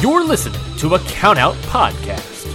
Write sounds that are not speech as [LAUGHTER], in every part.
You're listening to a Countout Podcast.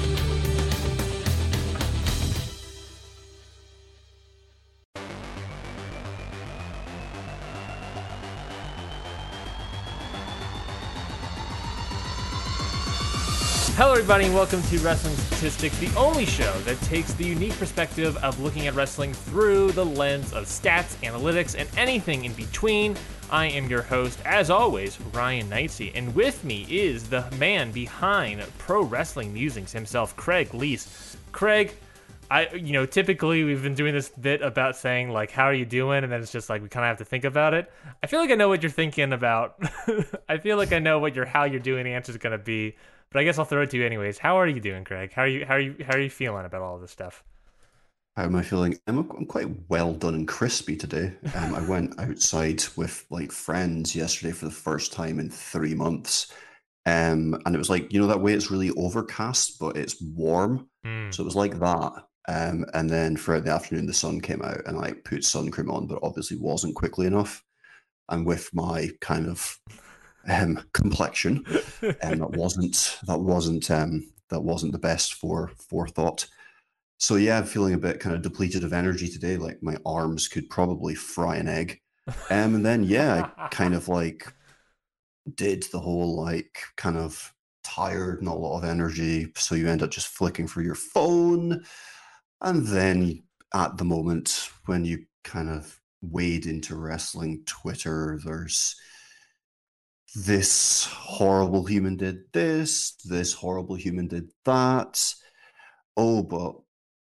Hello, everybody, and welcome to Wrestling Statistics, the only show that takes the unique perspective of looking at wrestling through the lens of stats, analytics, and anything in between. I am your host, as always, Ryan Knightsey, and with me is the man behind Pro Wrestling Musings himself, Craig Lease. Craig, I, you know, typically we've been doing this bit about saying like, "How are you doing?" and then it's just like we kind of have to think about it. I feel like I know what you're thinking about. [LAUGHS] I feel like I know what your how you're doing answer is going to be, but I guess I'll throw it to you anyways. How are you doing, Craig? How are you? How are you? How are you feeling about all this stuff? How am I feeling? I'm, I'm quite well done and crispy today. Um, I went [LAUGHS] outside with like friends yesterday for the first time in three months. Um, and it was like, you know, that way it's really overcast, but it's warm. Mm. So it was like that. Um, and then throughout the afternoon, the sun came out and I put sun cream on, but obviously wasn't quickly enough. And with my kind of um, complexion, and that [LAUGHS] wasn't that wasn't um, that wasn't the best for forethought. So yeah, I'm feeling a bit kind of depleted of energy today. Like my arms could probably fry an egg. Um, and then yeah, I kind of like did the whole like kind of tired, not a lot of energy. So you end up just flicking through your phone. And then at the moment when you kind of wade into wrestling Twitter, there's this horrible human did this, this horrible human did that. Oh, but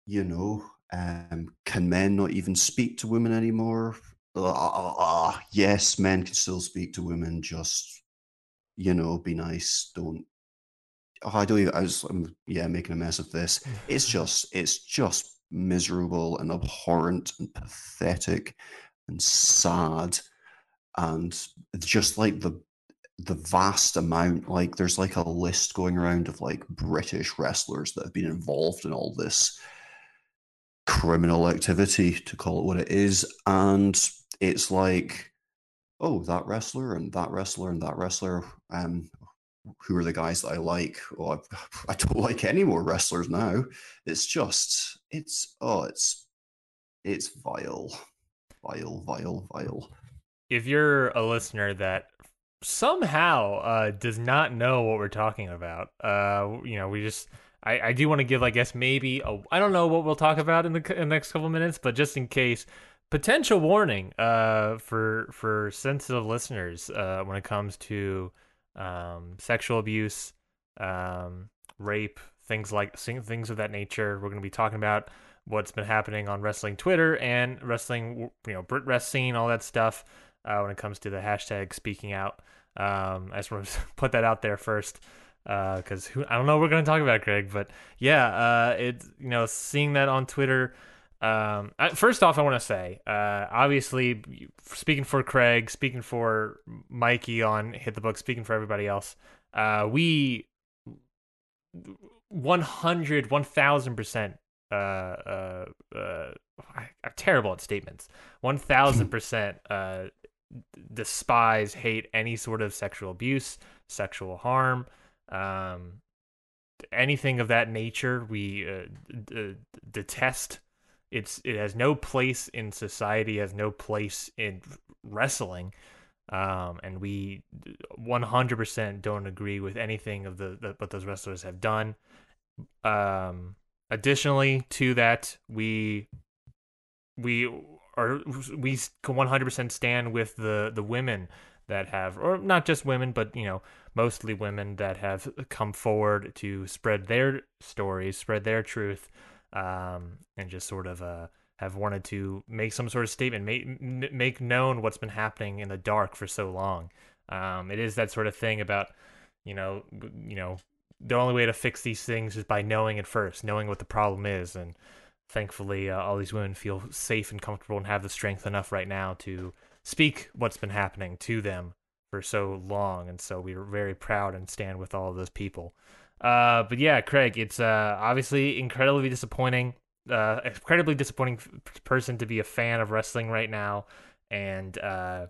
you know, um, can men not even speak to women anymore? Uh, yes, men can still speak to women. Just you know, be nice. Don't. Oh, I don't. Even, I was. I'm, yeah, making a mess of this. It's [LAUGHS] just. It's just miserable and abhorrent and pathetic and sad and just like the the vast amount like there's like a list going around of like british wrestlers that have been involved in all this criminal activity to call it what it is and it's like oh that wrestler and that wrestler and that wrestler um who are the guys that i like oh I, [LAUGHS] I don't like any more wrestlers now it's just it's oh it's it's vile vile vile vile if you're a listener that somehow uh, does not know what we're talking about, uh, you know, we just. I, I do want to give, I guess, maybe I I don't know what we'll talk about in the, in the next couple minutes, but just in case, potential warning uh, for for sensitive listeners uh, when it comes to um, sexual abuse, um, rape, things like things of that nature. We're going to be talking about what's been happening on wrestling Twitter and wrestling, you know, BritWres scene, all that stuff uh, when it comes to the hashtag speaking out. Um, I just want to [LAUGHS] put that out there first because uh, I don't know what we're going to talk about, Craig. But yeah, uh, it's you know seeing that on Twitter. Um, I, first off, I want to say, uh, obviously, speaking for Craig, speaking for Mikey on Hit the Book, speaking for everybody else, uh, we 100, 1000 percent uh, uh, uh, I'm terrible at statements. One thousand [LAUGHS] percent uh, despise, hate any sort of sexual abuse, sexual harm, um, anything of that nature. We uh, d- detest. It's it has no place in society. Has no place in wrestling. Um, and we 100% don't agree with anything of the, the what those wrestlers have done. Um, additionally to that, we we are we 100% stand with the the women that have or not just women but you know mostly women that have come forward to spread their stories spread their truth um, and just sort of uh, have wanted to make some sort of statement make make known what's been happening in the dark for so long. Um, it is that sort of thing about you know you know the only way to fix these things is by knowing it first knowing what the problem is and thankfully, uh, all these women feel safe and comfortable and have the strength enough right now to speak what's been happening to them for so long. And so we are very proud and stand with all those people. Uh, but yeah, Craig, it's uh, obviously incredibly disappointing. Uh, incredibly disappointing person to be a fan of wrestling right now, and uh,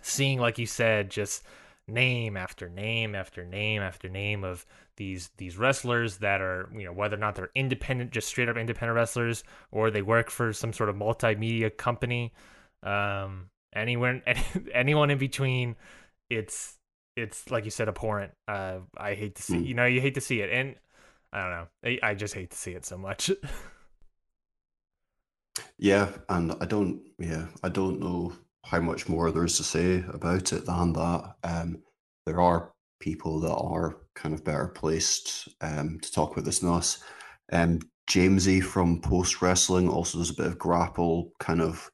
seeing, like you said, just name after name after name after name of these these wrestlers that are you know whether or not they're independent, just straight up independent wrestlers, or they work for some sort of multimedia company. Um, anyone [LAUGHS] anyone in between, it's it's like you said, abhorrent. Uh, I hate to see mm. you know you hate to see it, and I don't know, I, I just hate to see it so much. [LAUGHS] yeah, and I don't. Yeah, I don't know how much more there is to say about it than that. Um, there are people that are kind of better placed um, to talk about this than us. Um, Jamesy from Post Wrestling also does a bit of grapple kind of.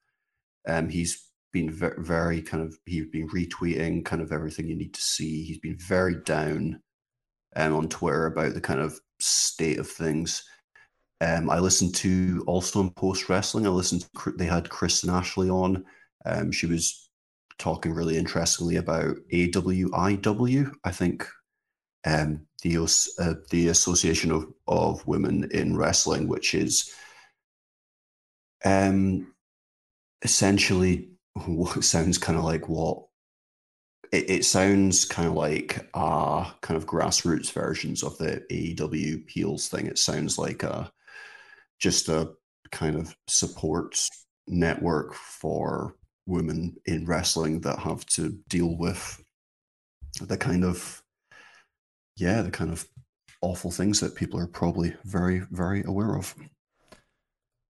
Um, he's been very, kind of he's been retweeting kind of everything you need to see. He's been very down um, on Twitter about the kind of state of things. Um, I listened to also in Post Wrestling. I listened. To, they had Kristen Ashley on um, she was talking really interestingly about AWIW, I think, um, the uh, the Association of, of Women in Wrestling, which is um, essentially what sounds kind of like what it, it sounds kind of like uh kind of grassroots versions of the AEW Peels thing. It sounds like a just a kind of support network for women in wrestling that have to deal with the kind of yeah the kind of awful things that people are probably very very aware of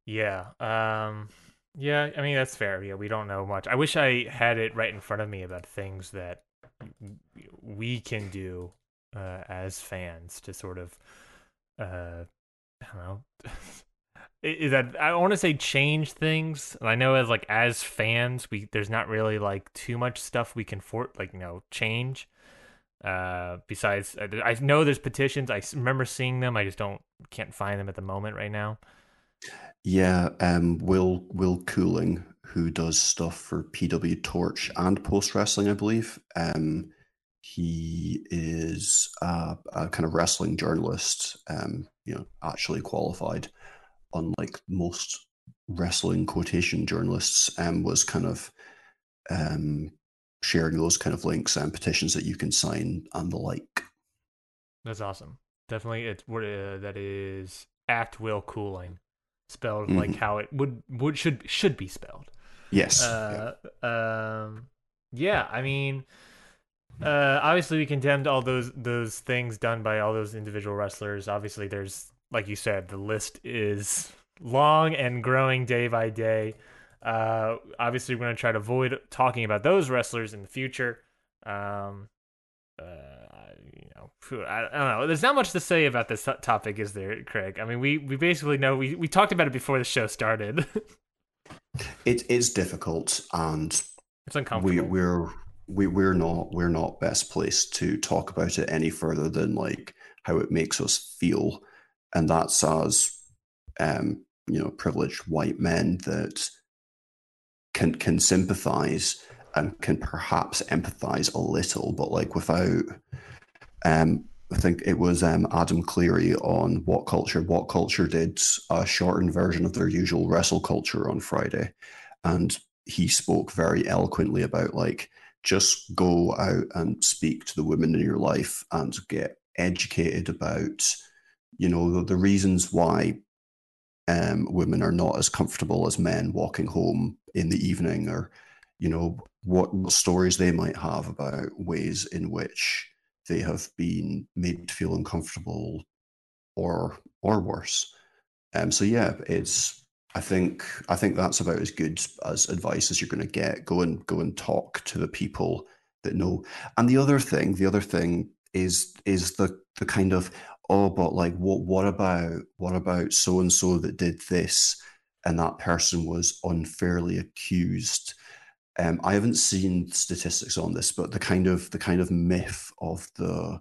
yeah um yeah i mean that's fair yeah we don't know much i wish i had it right in front of me about things that we can do uh, as fans to sort of uh i don't know [LAUGHS] is that I want to say change things. I know as like as fans, we there's not really like too much stuff we can for like you know change. Uh, besides, I know there's petitions. I remember seeing them. I just don't can't find them at the moment right now. Yeah, um, Will Will Cooling, who does stuff for PW Torch and Post Wrestling, I believe. Um, he is a, a kind of wrestling journalist. Um, you know, actually qualified unlike most wrestling quotation journalists, um, was kind of um, sharing those kind of links and petitions that you can sign and the like. That's awesome. Definitely, it's uh, that is at will cooling, spelled mm-hmm. like how it would would should should be spelled. Yes. Uh, yeah. Um. Yeah. I mean. Uh, obviously, we condemned all those those things done by all those individual wrestlers. Obviously, there's like you said, the list is long and growing day by day. Uh, obviously, we're going to try to avoid talking about those wrestlers in the future. Um, uh, I, don't know. There's not much to say about this topic, is there, Craig? I mean, we, we basically know we, we talked about it before the show started. [LAUGHS] it is difficult, and it's uncomfortable. We, we're we, we're not we're not best placed to talk about it any further than like how it makes us feel and that's as um, you know privileged white men that can can sympathize and can perhaps empathize a little, but like without. Um, I think it was um, Adam Cleary on What Culture. What Culture did a shortened version of their usual wrestle culture on Friday, and he spoke very eloquently about like just go out and speak to the women in your life and get educated about you know the, the reasons why um, women are not as comfortable as men walking home in the evening or you know what, what stories they might have about ways in which they have been made to feel uncomfortable or or worse um so yeah it's i think i think that's about as good as advice as you're going to get go and go and talk to the people that know and the other thing the other thing is is the the kind of oh, but like, what, what about, what about so and so that did this, and that person was unfairly accused? Um, I haven't seen statistics on this, but the kind of the kind of myth of the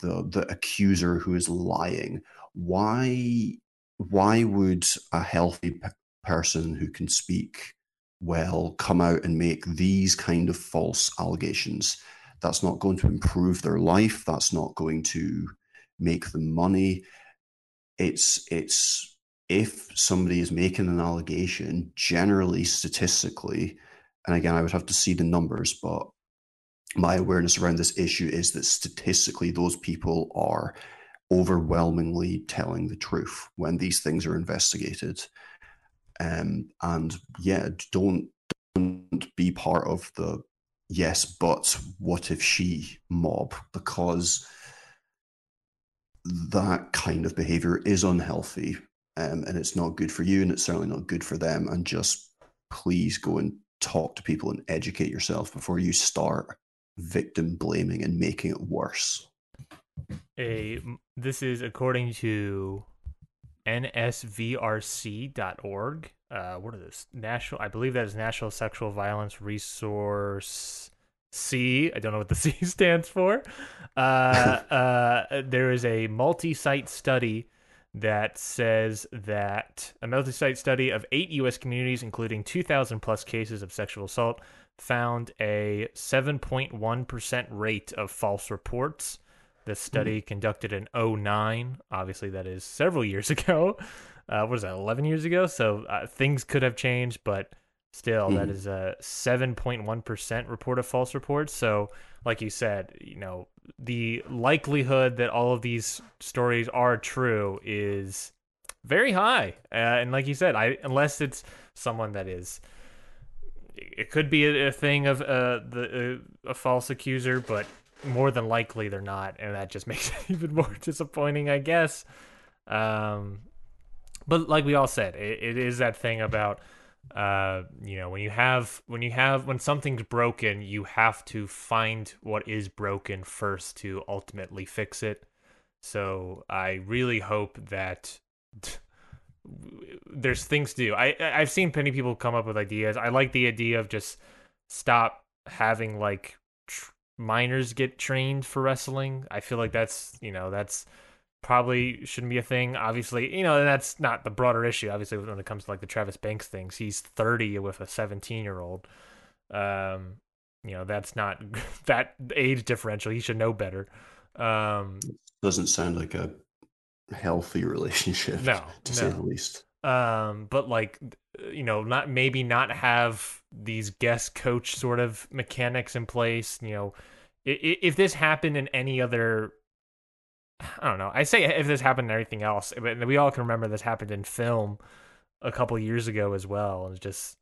the the accuser who is lying. Why why would a healthy p- person who can speak well come out and make these kind of false allegations? That's not going to improve their life. That's not going to make them money. It's it's if somebody is making an allegation, generally statistically, and again, I would have to see the numbers, but my awareness around this issue is that statistically, those people are overwhelmingly telling the truth when these things are investigated. Um, and yeah, don't don't be part of the yes, but what if she mob because that kind of behavior is unhealthy um, and it's not good for you and it's certainly not good for them. And just please go and talk to people and educate yourself before you start victim blaming and making it worse. A this is according to nsvrc.org. Uh, what is this? National, I believe that is National Sexual Violence Resource C. I don't know what the [LAUGHS] C stands for. Uh, uh, there is a multi-site study that says that a multi-site study of eight U.S. communities, including 2,000 plus cases of sexual assault, found a 7.1% rate of false reports. The study mm-hmm. conducted in 09. Obviously, that is several [LAUGHS] years ago. Uh, what is that, 11 years ago? So uh, things could have changed, but still, mm-hmm. that is a 7.1% report of false reports. So, like you said, you know, the likelihood that all of these stories are true is very high. Uh, and like you said, I unless it's someone that is it could be a, a thing of uh, the uh, a false accuser, but more than likely they're not, and that just [LAUGHS] makes it even more disappointing, I guess. Um, but like we all said, it, it is that thing about uh, you know when you have when you have when something's broken, you have to find what is broken first to ultimately fix it. So I really hope that [LAUGHS] there's things to do. I I've seen many people come up with ideas. I like the idea of just stop having like tr- minors get trained for wrestling. I feel like that's you know that's probably shouldn't be a thing. Obviously, you know and that's not the broader issue. Obviously, when it comes to like the Travis Banks things, he's 30 with a 17 year old. Um, you know that's not [LAUGHS] that age differential. He should know better. Um, doesn't sound like a healthy relationship. No, to no. say the least. Um, but like, you know, not maybe not have these guest coach sort of mechanics in place. You know, if, if this happened in any other, I don't know. I say if this happened in everything else, but we all can remember this happened in film a couple years ago as well. And just.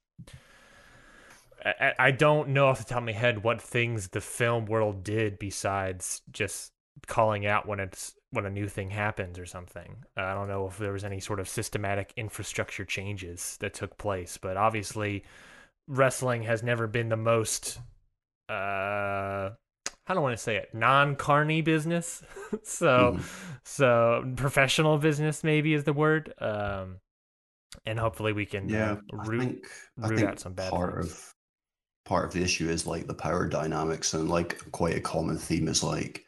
I, I don't know off the top of my head what things the film world did besides just calling out when it's when a new thing happens or something. Uh, I don't know if there was any sort of systematic infrastructure changes that took place, but obviously wrestling has never been the most uh I don't want to say it non-carny business. [LAUGHS] so mm. so professional business maybe is the word. Um and hopefully we can yeah, uh, root, I think, root I think out some bad part things. of part of the issue is like the power dynamics and like quite a common theme is like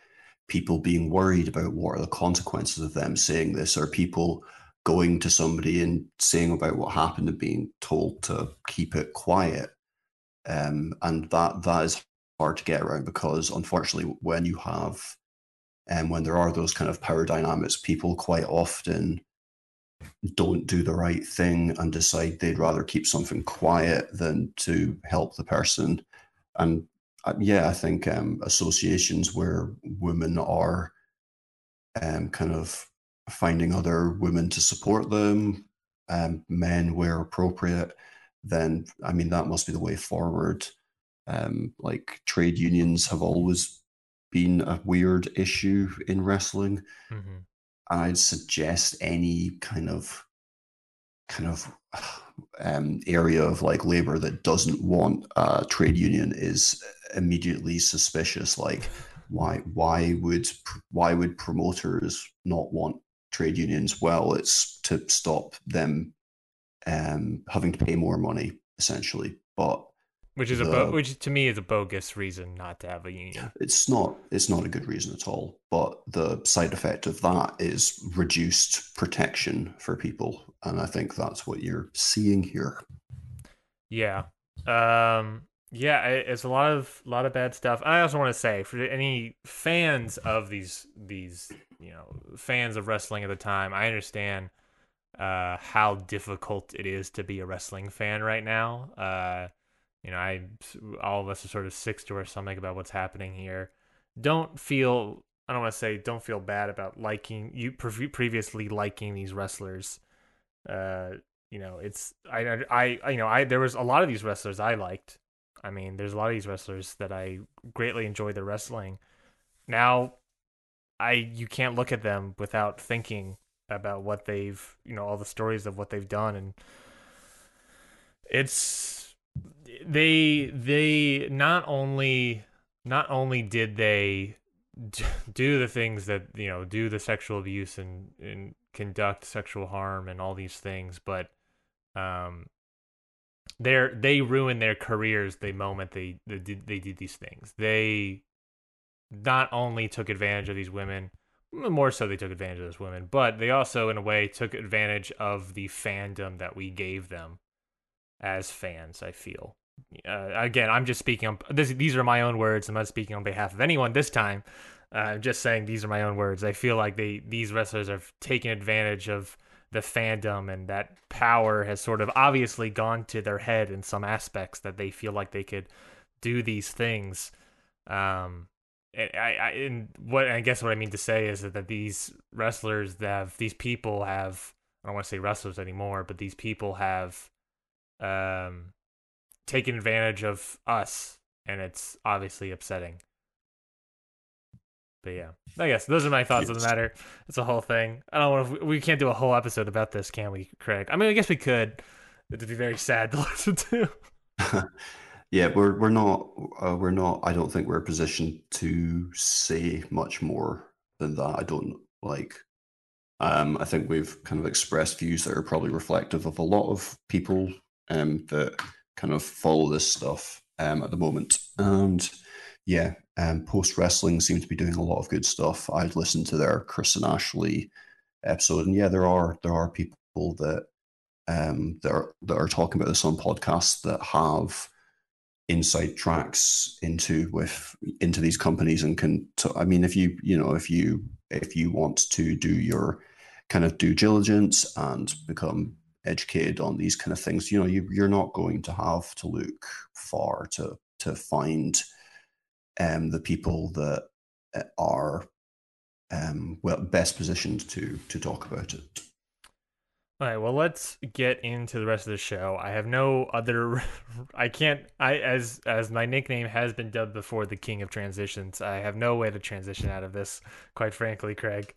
people being worried about what are the consequences of them saying this, or people going to somebody and saying about what happened and being told to keep it quiet. Um, and that that is hard to get around because unfortunately, when you have and um, when there are those kind of power dynamics, people quite often don't do the right thing and decide they'd rather keep something quiet than to help the person. And uh, yeah, I think um, associations where women are um, kind of finding other women to support them, um, men where appropriate, then I mean that must be the way forward. Um, like trade unions have always been a weird issue in wrestling. Mm-hmm. I'd suggest any kind of kind of um, area of like labor that doesn't want a trade union is immediately suspicious. Like, why why would why would promoters not want trade unions? Well, it's to stop them um, having to pay more money, essentially. But which is the, a bo- which to me is a bogus reason not to have a union. It's not it's not a good reason at all. But the side effect of that is reduced protection for people, and I think that's what you're seeing here. Yeah. Um yeah, it's a lot of lot of bad stuff. I also want to say for any fans of these these you know fans of wrestling at the time, I understand uh, how difficult it is to be a wrestling fan right now. Uh, you know, I all of us are sort of sick to our stomach about what's happening here. Don't feel I don't want to say don't feel bad about liking you pre- previously liking these wrestlers. Uh, you know, it's I, I I you know I there was a lot of these wrestlers I liked. I mean, there's a lot of these wrestlers that I greatly enjoy their wrestling. Now, I you can't look at them without thinking about what they've you know all the stories of what they've done and it's they they not only not only did they do the things that you know do the sexual abuse and and conduct sexual harm and all these things but um they're they ruin their careers the moment they they did, they did these things. They not only took advantage of these women more so they took advantage of those women but they also in a way took advantage of the fandom that we gave them as fans i feel. Uh, again i'm just speaking on this, these are my own words. I'm not speaking on behalf of anyone this time. Uh, i'm just saying these are my own words. I feel like they these wrestlers have taken advantage of the fandom and that power has sort of obviously gone to their head in some aspects that they feel like they could do these things. Um I, I and what I guess what I mean to say is that, that these wrestlers that have these people have I don't want to say wrestlers anymore, but these people have um taken advantage of us and it's obviously upsetting. But yeah, I guess those are my thoughts yes. on the matter. It's a whole thing. I don't want to. We can't do a whole episode about this, can we, Craig? I mean, I guess we could. It'd be very sad to [LAUGHS] listen to. [LAUGHS] Yeah, we're we're not uh, we're not. I don't think we're positioned to say much more than that. I don't like. Um, I think we've kind of expressed views that are probably reflective of a lot of people um, that kind of follow this stuff um, at the moment. And yeah, um, post wrestling seem to be doing a lot of good stuff. I'd listened to their Chris and Ashley episode, and yeah, there are there are people that um, that are that are talking about this on podcasts that have inside tracks into with into these companies and can t- I mean if you you know if you if you want to do your kind of due diligence and become educated on these kind of things you know you, you're not going to have to look far to to find um, the people that uh, are um, well best positioned to to talk about it all right, well, let's get into the rest of the show. I have no other [LAUGHS] I can't I as as my nickname has been dubbed before the king of transitions. I have no way to transition out of this, quite frankly, Craig.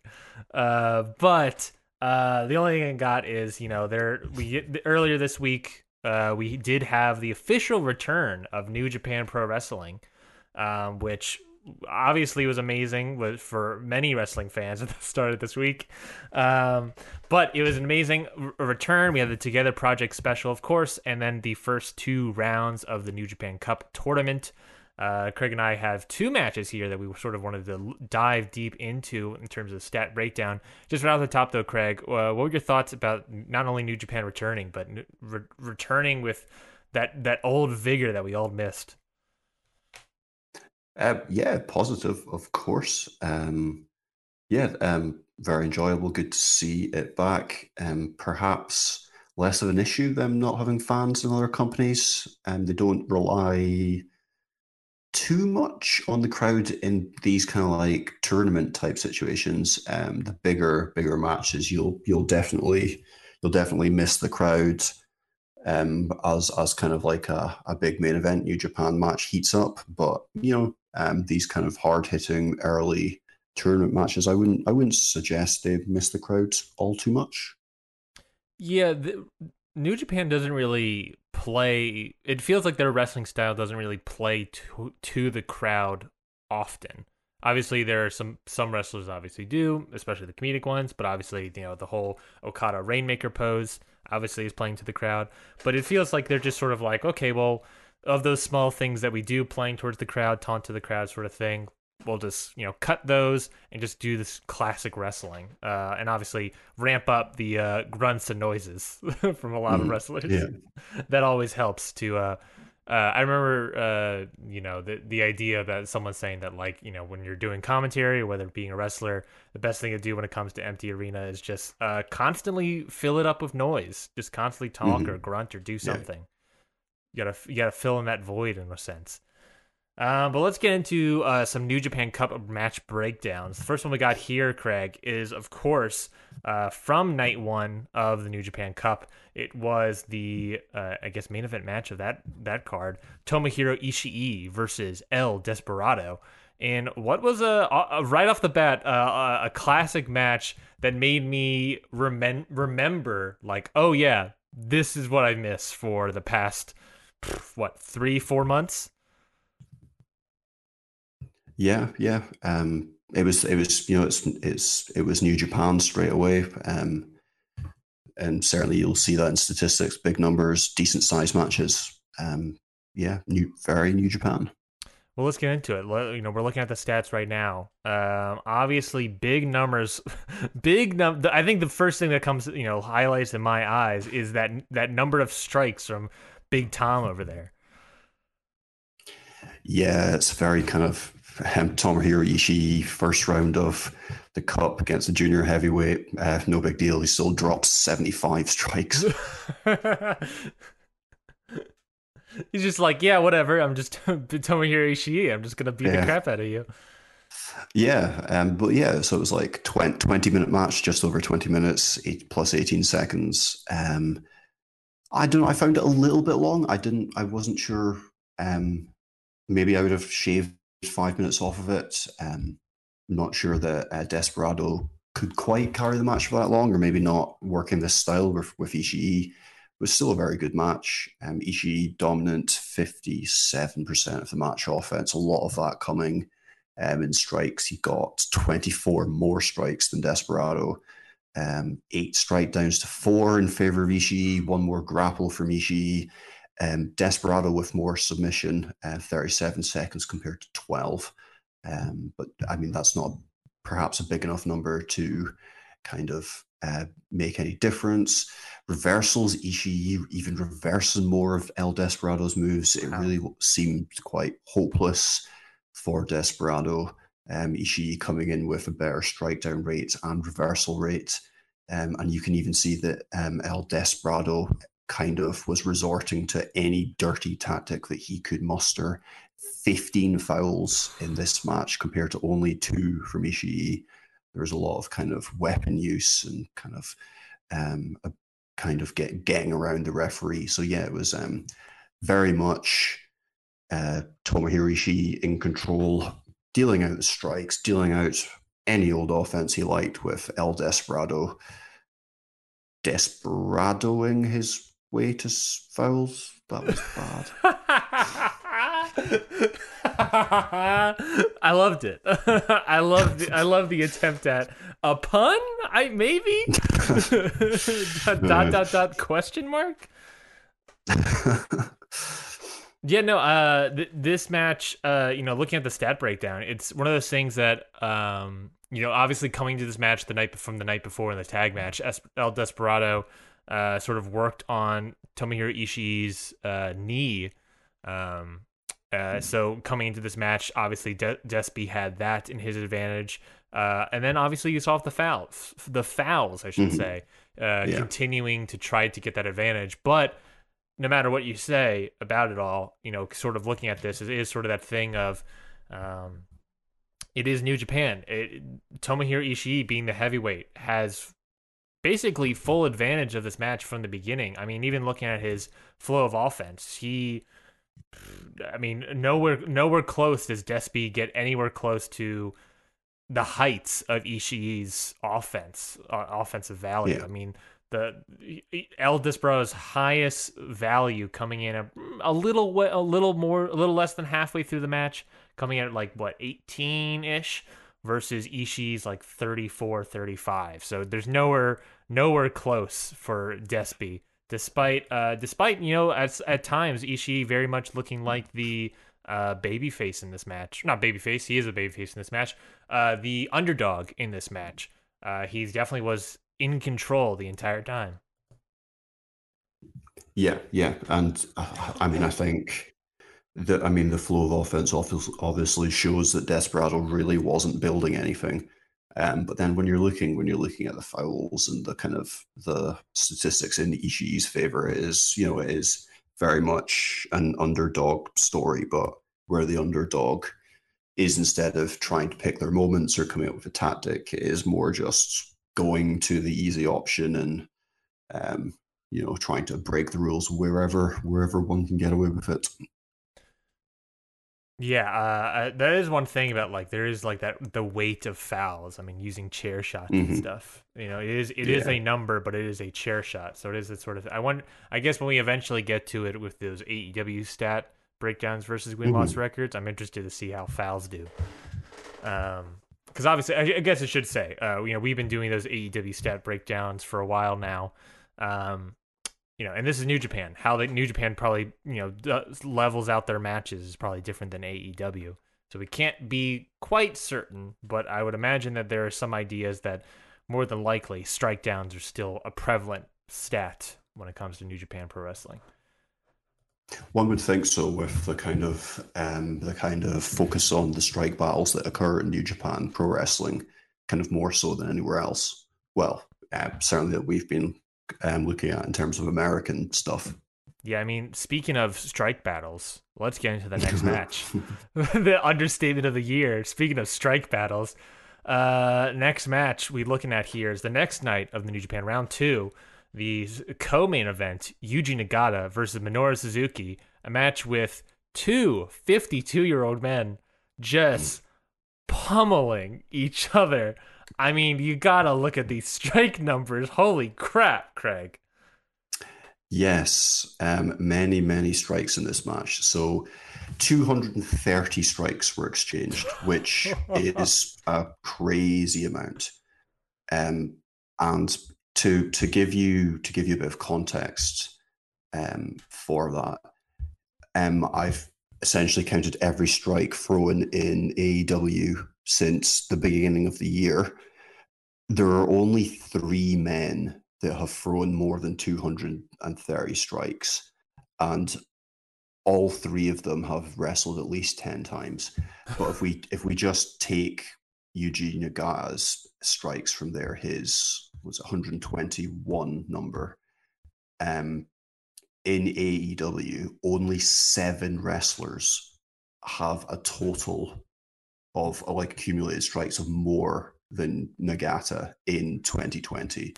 Uh but uh the only thing I got is, you know, there we earlier this week uh we did have the official return of New Japan Pro Wrestling. Um, which obviously was amazing for many wrestling fans [LAUGHS] at the start of this week. Um, but it was an amazing return. We had the Together Project special, of course, and then the first two rounds of the New Japan Cup tournament. Uh, Craig and I have two matches here that we sort of wanted to dive deep into in terms of stat breakdown. Just right off the top, though, Craig, uh, what were your thoughts about not only New Japan returning, but re- returning with that that old vigor that we all missed? Uh, yeah, positive, of course. Um, yeah, um, very enjoyable. Good to see it back. Um, perhaps less of an issue them not having fans in other companies. and they don't rely too much on the crowd in these kind of like tournament type situations. Um, the bigger, bigger matches, you'll you'll definitely you'll definitely miss the crowd um, as as kind of like a, a big main event New Japan match heats up. But you know, um, these kind of hard hitting early tournament matches, I wouldn't I wouldn't suggest they miss the crowd all too much. Yeah, the, New Japan doesn't really play. It feels like their wrestling style doesn't really play to to the crowd often. Obviously, there are some some wrestlers obviously do, especially the comedic ones. But obviously, you know the whole Okada Rainmaker pose obviously is playing to the crowd. But it feels like they're just sort of like, okay, well, of those small things that we do playing towards the crowd, taunt to the crowd sort of thing. We'll just you know cut those and just do this classic wrestling, uh, and obviously ramp up the uh, grunts and noises [LAUGHS] from a lot mm, of wrestlers. Yeah. [LAUGHS] that always helps to. Uh, uh, I remember, uh, you know, the the idea that someone's saying that like you know when you're doing commentary or whether being a wrestler, the best thing to do when it comes to empty arena is just uh, constantly fill it up with noise, just constantly talk mm-hmm. or grunt or do something. You gotta you gotta fill in that void in a sense. Um, but let's get into uh, some New Japan Cup match breakdowns. The first one we got here, Craig, is of course uh, from night one of the New Japan Cup. It was the uh, I guess main event match of that that card: Tomohiro Ishii versus El Desperado. And what was a, a right off the bat uh, a classic match that made me remem- remember like, oh yeah, this is what I miss for the past what three four months yeah, yeah. Um, it was it was you know it's it's it was New Japan straight away. Um, and certainly you'll see that in statistics, big numbers, decent size matches. Um, yeah, new very New Japan. Well, let's get into it. You know, we're looking at the stats right now. Um, obviously, big numbers, [LAUGHS] big num. I think the first thing that comes, you know, highlights in my eyes is that that number of strikes from Big Tom over there. Yeah, it's very kind of um, Tomohiro Ishii, first round of the cup against the junior heavyweight. Uh, no big deal. He still drops 75 strikes. [LAUGHS] He's just like, yeah, whatever. I'm just [LAUGHS] Tomohiro Ishii. I'm just going to beat yeah. the crap out of you. Yeah, um, but yeah, so it was like 20, 20 minute match, just over 20 minutes, eight, plus 18 seconds. Um, I don't know. I found it a little bit long. I didn't, I wasn't sure. Um, maybe I would have shaved five minutes off of it. Um, I'm not sure that uh, Desperado could quite carry the match for that long, or maybe not working this style with, with Ishii. It was still a very good match. Um, Ishii dominant, 57% of the match offense, a lot of that coming um, in strikes. He got 24 more strikes than Desperado. Um, eight strike downs to four in favor of Ishii, one more grapple from Ishii. Um, Desperado with more submission, uh, 37 seconds compared to 12. Um, but I mean, that's not perhaps a big enough number to kind of uh, make any difference. Reversals, Ishii even reversing more of El Desperado's moves. It really seemed quite hopeless for Desperado. Um, Ishii coming in with a better strike down rate and reversal rate. Um, and you can even see that um, El Desperado kind of was resorting to any dirty tactic that he could muster. 15 fouls in this match compared to only two from Ishii. There was a lot of kind of weapon use and kind of um, a kind of get, getting around the referee. So yeah, it was um, very much uh, Tomohiro Ishii in control, dealing out the strikes, dealing out any old offense he liked with El Desperado desperadoing his way to fouls. That was bad. [LAUGHS] I loved it. [LAUGHS] I love the, I love the attempt at a pun. I maybe [LAUGHS] dot, dot dot dot question mark. yeah, no. Uh, th- this match. Uh, you know, looking at the stat breakdown, it's one of those things that um, you know, obviously coming to this match the night from the night before in the tag match, El Desperado uh, sort of worked on Tomohiro Ishii's uh, knee. Um, uh, so coming into this match, obviously De- Despy had that in his advantage, uh, and then obviously you saw the fouls, the fouls, I should mm-hmm. say, uh, yeah. continuing to try to get that advantage. But no matter what you say about it all, you know, sort of looking at this, it is sort of that thing of, um, it is New Japan. It, Tomohiro Ishii being the heavyweight has basically full advantage of this match from the beginning. I mean, even looking at his flow of offense, he I mean, nowhere nowhere close does Despy get anywhere close to the heights of Ishii's offense, uh, offensive value. Yeah. I mean, the El Desperado's highest value coming in a, a little a little more a little less than halfway through the match, coming in at like what 18 ish versus Ishii's like 34 35. So there's nowhere nowhere close for Despy despite uh despite you know at at times Ishii very much looking like the uh babyface in this match. Not babyface, he is a babyface in this match. Uh the underdog in this match. Uh he definitely was in control the entire time. Yeah, yeah, and uh, I mean I think the, I mean, the flow of offense obviously shows that Desperado really wasn't building anything. Um, but then when you're looking when you're looking at the fouls and the kind of the statistics in Ishii's favor, is you know it is very much an underdog story, but where the underdog is instead of trying to pick their moments or coming up with a tactic, is more just going to the easy option and um, you know trying to break the rules wherever wherever one can get away with it. Yeah, uh, that is one thing about like there is like that the weight of fouls. I mean, using chair shots mm-hmm. and stuff. You know, it is it yeah. is a number, but it is a chair shot, so it is a sort of. I want. I guess when we eventually get to it with those AEW stat breakdowns versus win loss mm-hmm. records, I'm interested to see how fouls do. Um, because obviously, I, I, guess I should say, uh, you know, we've been doing those AEW stat breakdowns for a while now. Um, you know, and this is New Japan. How the New Japan probably you know does, levels out their matches is probably different than AEW. So we can't be quite certain, but I would imagine that there are some ideas that more than likely strike downs are still a prevalent stat when it comes to New Japan Pro Wrestling. One would think so, with the kind of um, the kind of focus on the strike battles that occur in New Japan Pro Wrestling, kind of more so than anywhere else. Well, uh, certainly that we've been um, looking at in terms of American stuff. Yeah, I mean, speaking of strike battles, let's get into the [LAUGHS] next match. [LAUGHS] the understatement of the year. Speaking of strike battles, uh, next match we're looking at here is the next night of the New Japan Round Two, the co-main event: Yuji Nagata versus Minoru Suzuki, a match with two 52-year-old men just pummeling each other I mean, you gotta look at these [LAUGHS] strike numbers. Holy crap, Craig. Yes, um, many, many strikes in this match. So 230 strikes were exchanged, which [LAUGHS] is a crazy amount. Um, and to to give you to give you a bit of context um, for that, um, I've essentially counted every strike thrown in AEW since the beginning of the year, there are only three men that have thrown more than 230 strikes. And all three of them have wrestled at least 10 times. But if we if we just take Yuji Nagata's strikes from there, his was 121 number. Um, in AEW, only seven wrestlers have a total of uh, like accumulated strikes of more than Nagata in 2020.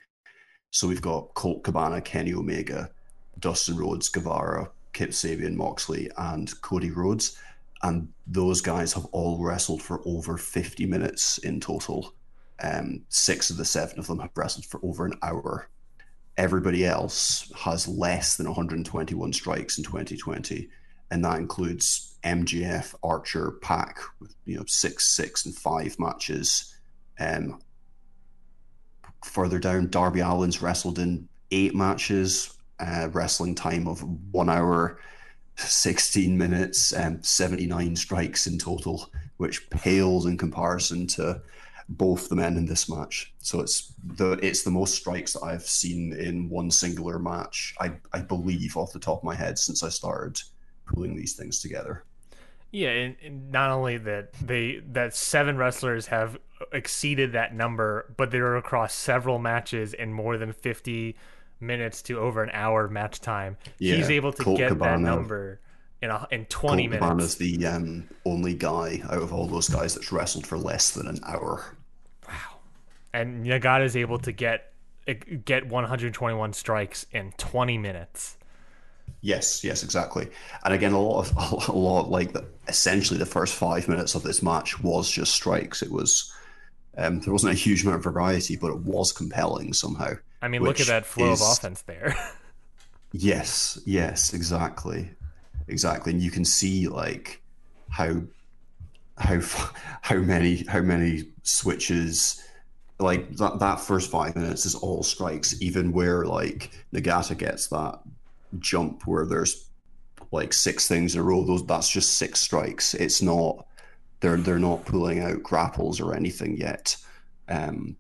So we've got Colt Cabana, Kenny Omega, Dustin Rhodes, Guevara, Kip Sabian, Moxley, and Cody Rhodes. And those guys have all wrestled for over 50 minutes in total. Um, six of the seven of them have wrestled for over an hour. Everybody else has less than 121 strikes in 2020, and that includes MJF, Archer, PAC, with you know six, six, and five matches. Um, further down, Darby Allin's wrestled in eight matches, uh, wrestling time of one hour, sixteen minutes, and um, seventy nine strikes in total, which pales in comparison to both the men in this match. So it's the it's the most strikes that I've seen in one singular match. I I believe off the top of my head since I started pulling these things together. Yeah, and, and, not only that they that seven wrestlers have exceeded that number, but they're across several matches in more than fifty minutes to over an hour match time. Yeah, He's able to Colt get Cabana, that number in a, in twenty Colt minutes. Cabana's the um, only guy out of all those guys that's wrestled for less than an hour. Wow, and Nagata is able to get get 121 strikes in 20 minutes. Yes, yes, exactly. And again, a lot of [LAUGHS] a lot like the, essentially the first five minutes of this match was just strikes. It was um, there wasn't a huge amount of variety, but it was compelling somehow. I mean, look at that flow is, of offense there. [LAUGHS] yes, yes, exactly, exactly, and you can see like how how [LAUGHS] how many how many switches like that that first five minutes is all strikes even where like nagata gets that jump where there's like six things in a row, those that's just six strikes. It's not they're they're not pulling out grapples or anything yet. Um,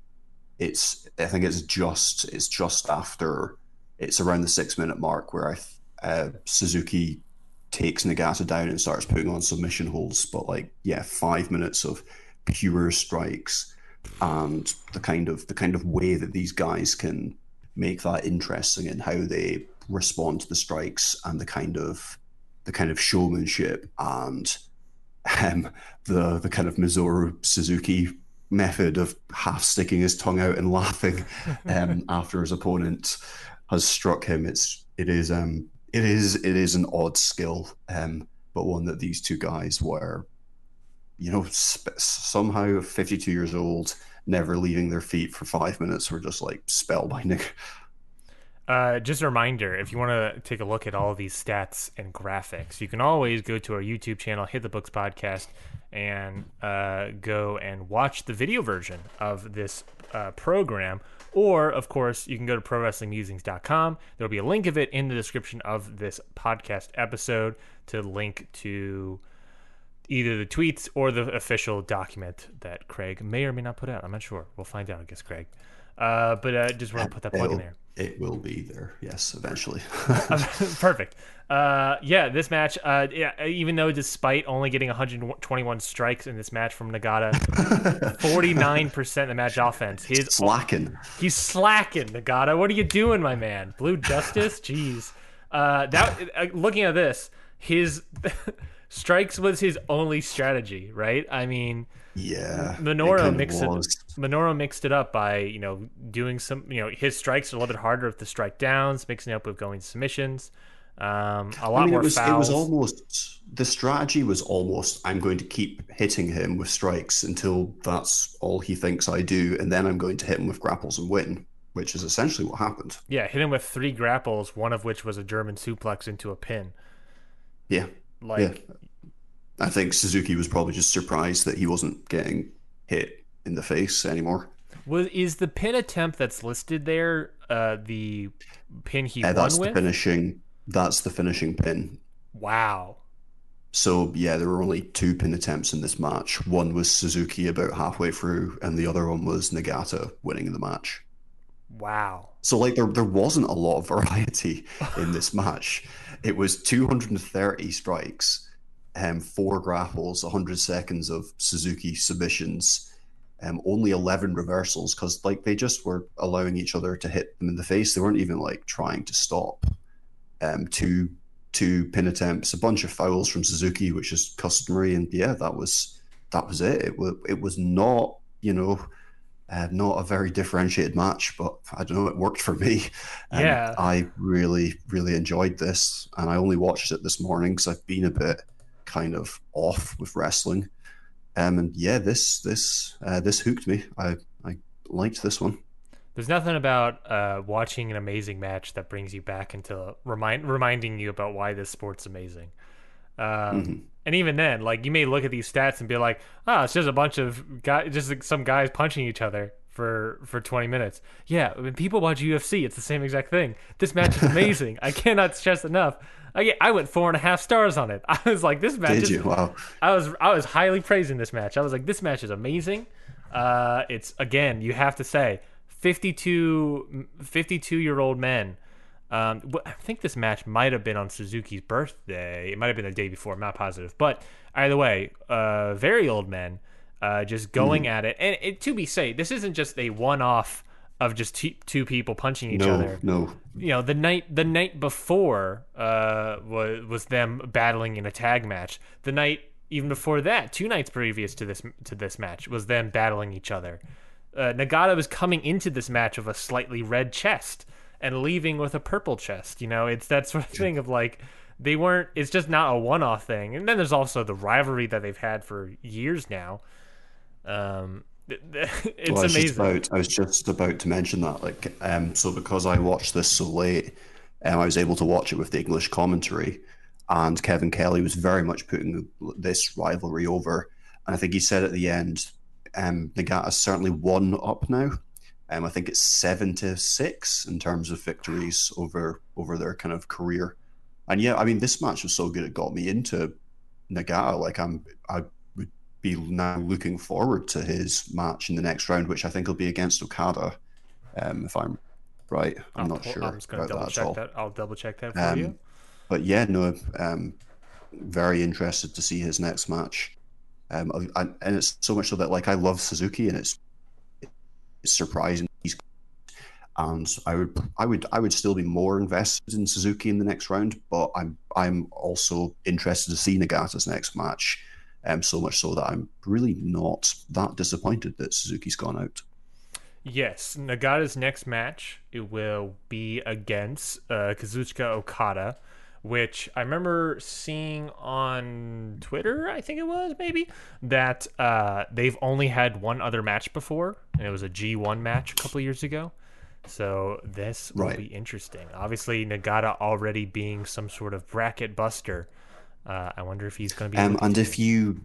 it's I think it's just it's just after it's around the six minute mark where I uh, Suzuki takes Nagata down and starts putting on submission holds. But like yeah, five minutes of pure strikes and the kind of the kind of way that these guys can make that interesting and how they respond to the strikes and the kind of the kind of showmanship and um, the the kind of Minoru Suzuki method of half sticking his tongue out and [LAUGHS] laughing um, [LAUGHS] after his opponent has struck him. It's it is um it is it is an odd skill, um, but one that these two guys were, you know, sp- somehow fifty two years old, never leaving their feet for five minutes, were just like spellbinding. Uh, just a reminder if you want to take a look at all of these stats and graphics, you can always go to our YouTube channel, Hit the Books Podcast, and uh, go and watch the video version of this uh, program. Or, of course, you can go to prowrestlingmusings.com. There'll be a link of it in the description of this podcast episode to link to either the tweets or the official document that Craig may or may not put out. I'm not sure. We'll find out, I guess, Craig. Uh, but uh, just want to put that plug in there. It will be there, yes, eventually. [LAUGHS] Perfect. Uh, yeah, this match. Uh, yeah, even though despite only getting 121 strikes in this match from Nagata, [LAUGHS] 49 percent of the match offense. He's slacking. He's slacking, Nagata. What are you doing, my man? Blue Justice. [LAUGHS] Jeez. Uh, that uh, looking at this, his strikes was his only strategy, right? I mean, yeah, Minoru mixed it. Minoru mixed it up by you know doing some you know his strikes are a little bit harder with the strike downs, mixing it up with going submissions. Um, a lot I mean, more it was, fouls. It was almost the strategy was almost I'm going to keep hitting him with strikes until that's all he thinks I do, and then I'm going to hit him with grapples and win, which is essentially what happened. Yeah, hit him with three grapples, one of which was a German suplex into a pin. Yeah, like yeah. I think Suzuki was probably just surprised that he wasn't getting hit in the face anymore. Was is the pin attempt that's listed there uh, the pin he uh, won that's with? The finishing. That's the finishing pin. Wow. So yeah, there were only two pin attempts in this match. One was Suzuki about halfway through, and the other one was Nagata winning the match. Wow. So like there there wasn't a lot of variety in this [LAUGHS] match. It was 230 strikes um, four grapples, 100 seconds of Suzuki submissions, um, only 11 reversals because like they just were allowing each other to hit them in the face. They weren't even like trying to stop. Um, two two pin attempts, a bunch of fouls from Suzuki, which is customary, and yeah, that was that was it. It was it was not you know. Uh, not a very differentiated match, but I don't know, it worked for me. Um, yeah. I really, really enjoyed this. And I only watched it this morning because I've been a bit kind of off with wrestling. Um, and yeah, this this uh, this hooked me. I I liked this one. There's nothing about uh, watching an amazing match that brings you back into remind reminding you about why this sport's amazing. Um, mm-hmm. And even then, like you may look at these stats and be like, "Oh, it's just a bunch of guys, just like some guys punching each other." for for 20 minutes. Yeah, when people watch UFC, it's the same exact thing. This match is [LAUGHS] amazing. I cannot stress enough I, I went four and a half stars on it. [LAUGHS] I was like, this match. Did is, you? Wow. I was I was highly praising this match. I was like, this match is amazing. Uh, it's again, you have to say, 52, 52 year old men. Um, I think this match might have been on Suzuki's birthday. It might have been the day before. I'm not positive, but either way, uh, very old men, uh, just going mm. at it. And it, to be safe, this isn't just a one off of just t- two people punching each no, other. No, you know the night the night before uh, was was them battling in a tag match. The night even before that, two nights previous to this to this match, was them battling each other. Uh, Nagata was coming into this match with a slightly red chest and leaving with a purple chest. You know, it's that sort of thing of like they weren't. It's just not a one-off thing. And then there's also the rivalry that they've had for years now. Um, [LAUGHS] it's well, I amazing. About, I was just about to mention that, like, um, so because I watched this so late, um, I was able to watch it with the English commentary, and Kevin Kelly was very much putting this rivalry over. And I think he said at the end, um, Nagata's certainly one up now. Um, I think it's seven to six in terms of victories over over their kind of career. And yeah, I mean, this match was so good it got me into Nagata. Like I'm, I be now looking forward to his match in the next round, which I think will be against Okada, um, if I'm right. I'm I'll not pull, sure. I'm going to double check that. I'll double check that for um, you. But yeah, no, um, very interested to see his next match. Um, I, and it's so much so that like I love Suzuki, and it's it's surprising. He's and I would I would I would still be more invested in Suzuki in the next round, but I'm I'm also interested to see Nagata's next match. Um, so much so that I'm really not that disappointed that Suzuki's gone out. Yes, Nagata's next match it will be against uh, Kazuchika Okada, which I remember seeing on Twitter. I think it was maybe that uh, they've only had one other match before, and it was a G1 match a couple years ago. So this will Right. be interesting. Obviously, Nagata already being some sort of bracket buster. Uh, I wonder if he's going to be. Um, and if you,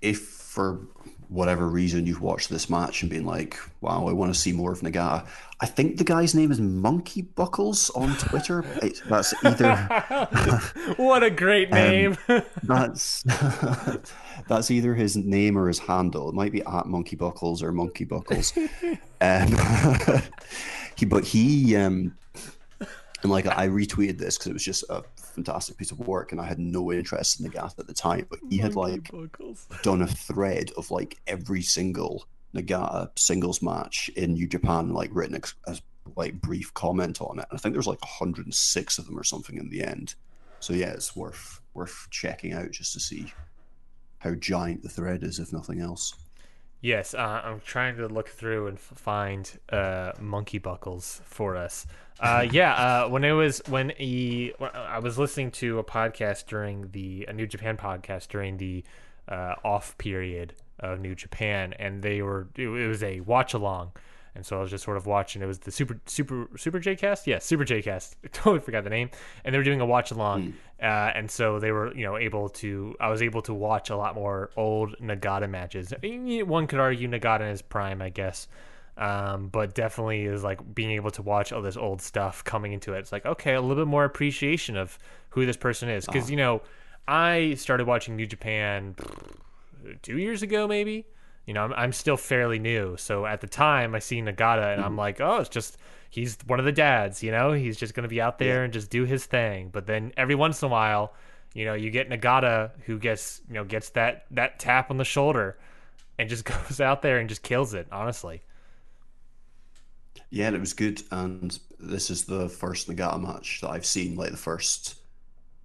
if for whatever reason you've watched this match and been like, "Wow, I want to see more of Nagata," I think the guy's name is Monkey Buckles on Twitter. [LAUGHS] It, that's either [LAUGHS] what a great Um, name! [LAUGHS] that's that's either his name or his handle. It might be at Monkey Buckles or Monkey Buckles. um, he, but he, um, and like I retweeted this because it was just a fantastic piece of work, and I had no interest in Nagata at the time. But he had like [LAUGHS] done a thread of like every single Nagata singles match in New Japan, like written as like brief comment on it. And I think there's like 106 of them or something in the end. So yeah, it's worth worth checking out just to see how giant the thread is, if nothing else. Yes, uh, I'm trying to look through and find uh, monkey buckles for us. Uh, [LAUGHS] yeah, uh, when it was when he, when I was listening to a podcast during the a New Japan podcast during the uh, off period of New Japan, and they were it was a watch along, and so I was just sort of watching. It was the Super Super Super J Cast, yeah, Super J Cast. I [LAUGHS] totally forgot the name, and they were doing a watch along, uh, and so they were you know able to. I was able to watch a lot more old Nagata matches. I mean, One could argue Nagata in his prime, I guess. Um, but definitely is like being able to watch all this old stuff coming into it. It's like okay, a little bit more appreciation of who this person is because you know I started watching New Japan two years ago, maybe. You know, I'm, I'm still fairly new. So at the time, I see Nagata and I'm mm-hmm. like, oh, it's just, he's one of the dads, you know? He's just going to be out there and just do his thing. But then every once in a while, you know, you get Nagata who gets, you know, gets that, that tap on the shoulder and just [LAUGHS] goes out there and just kills it, honestly. Yeah, and it was good. And this is the first Nagata match that I've seen, like the first.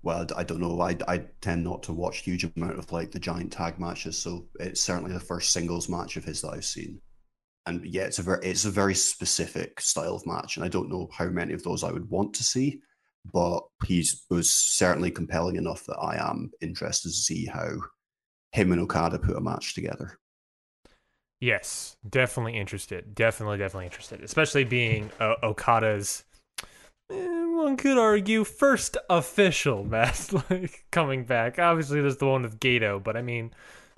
Well, I don't know. I, I tend not to watch huge amount of like the giant tag matches, so it's certainly the first singles match of his that I've seen. And yeah, it's a very it's a very specific style of match, and I don't know how many of those I would want to see, but he's was certainly compelling enough that I am interested to see how him and Okada put a match together. Yes, definitely interested. Definitely, definitely interested. Especially being uh, Okada's, one could argue, first official [LAUGHS] match like coming back. Obviously, there's the one with Gedo, but I mean,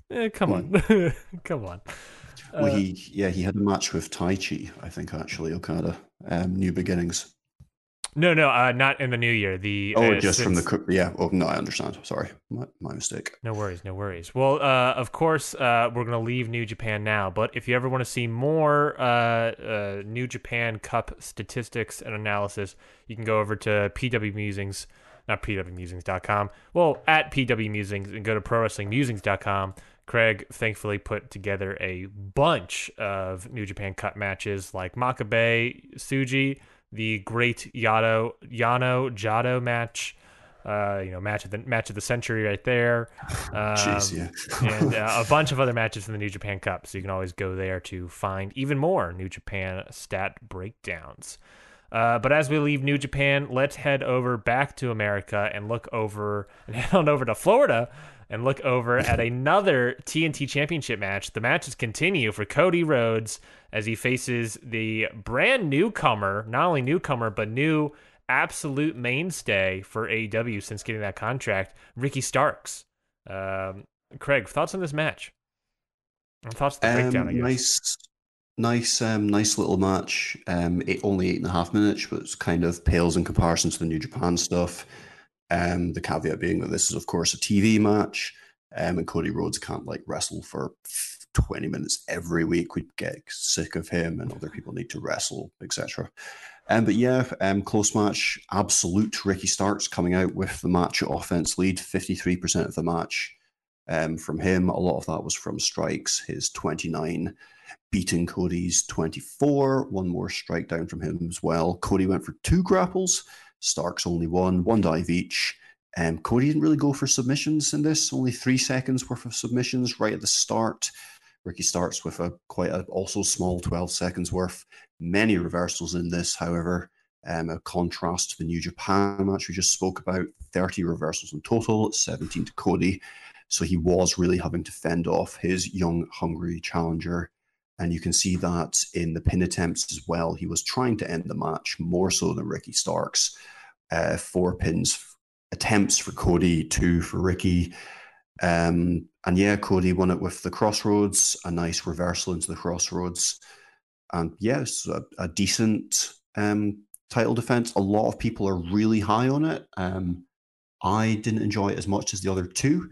eh, come on, [LAUGHS] come on. Well, Uh, he yeah he had a match with Taichi, I think actually Okada, um, New Beginnings. No, no, uh, not in the new year. The Oh, uh, just from the since- cook. Yeah. Oh no, I understand. Sorry, my, my mistake. No worries, no worries. Well, uh, of course, uh, we're going to leave New Japan now, but if you ever want to see more uh, uh, New Japan Cup statistics and analysis, you can go over to PW Musings, not PWMusings.com. Well, at PW Musings and go to ProWrestlingMusings.com. Craig thankfully put together a bunch of New Japan Cup matches like Makabe, Suji, the great Yano, Yano Jado match. Uh, you know, match of the match of the century right there. [LAUGHS] Um, Jeez, yeah. and uh, a [LAUGHS] bunch of other matches in the New Japan Cup. So you can always go there to find even more New Japan stat breakdowns. Uh, but as we leave New Japan, let's head over back to America and look over and [LAUGHS] head on over to Florida and look over at [LAUGHS] another TNT Championship match. The matches continue for Cody Rhodes as he faces the brand newcomer, not only newcomer but new absolute mainstay for AEW since getting that contract, Ricky Starks. Um, Craig, thoughts on this match? Thoughts on the breakdown, I Um, guess. nice, nice, um, nice little match. Um, it only eight and a half minutes, but it's kind of pales in comparison to the New Japan stuff. Um, the caveat being that this is, of course, a TV match, um, and Cody Rhodes can't like wrestle for twenty minutes every week. We'd get sick of him, and other people need to wrestle, etc. Um, but yeah, um, close match. Absolute Ricky Starks coming out with the match offense lead, fifty three percent of the match. um, from him. A lot of that was from strikes, his 29 beating Cody's 24, one more strike down from him as well. Cody went for two grapples, Starks only one, one dive each. Um, Cody didn't really go for submissions in this, only three seconds worth of submissions right at the start. Ricky Starks with a quite a also small 12 seconds worth. Many reversals in this, however. Um, a contrast to the New Japan match we just spoke about 30 reversals in total, 17 to Cody. So he was really having to fend off his young, hungry challenger. And you can see that in the pin attempts as well. He was trying to end the match more so than Ricky Starks. Uh, four pins attempts for Cody, two for Ricky. Um, and yeah, Cody won it with the crossroads, a nice reversal into the crossroads. And yes, yeah, a, a, decent um, title defense. A lot of people are really high on it. Um, I didn't enjoy it as much as the other two,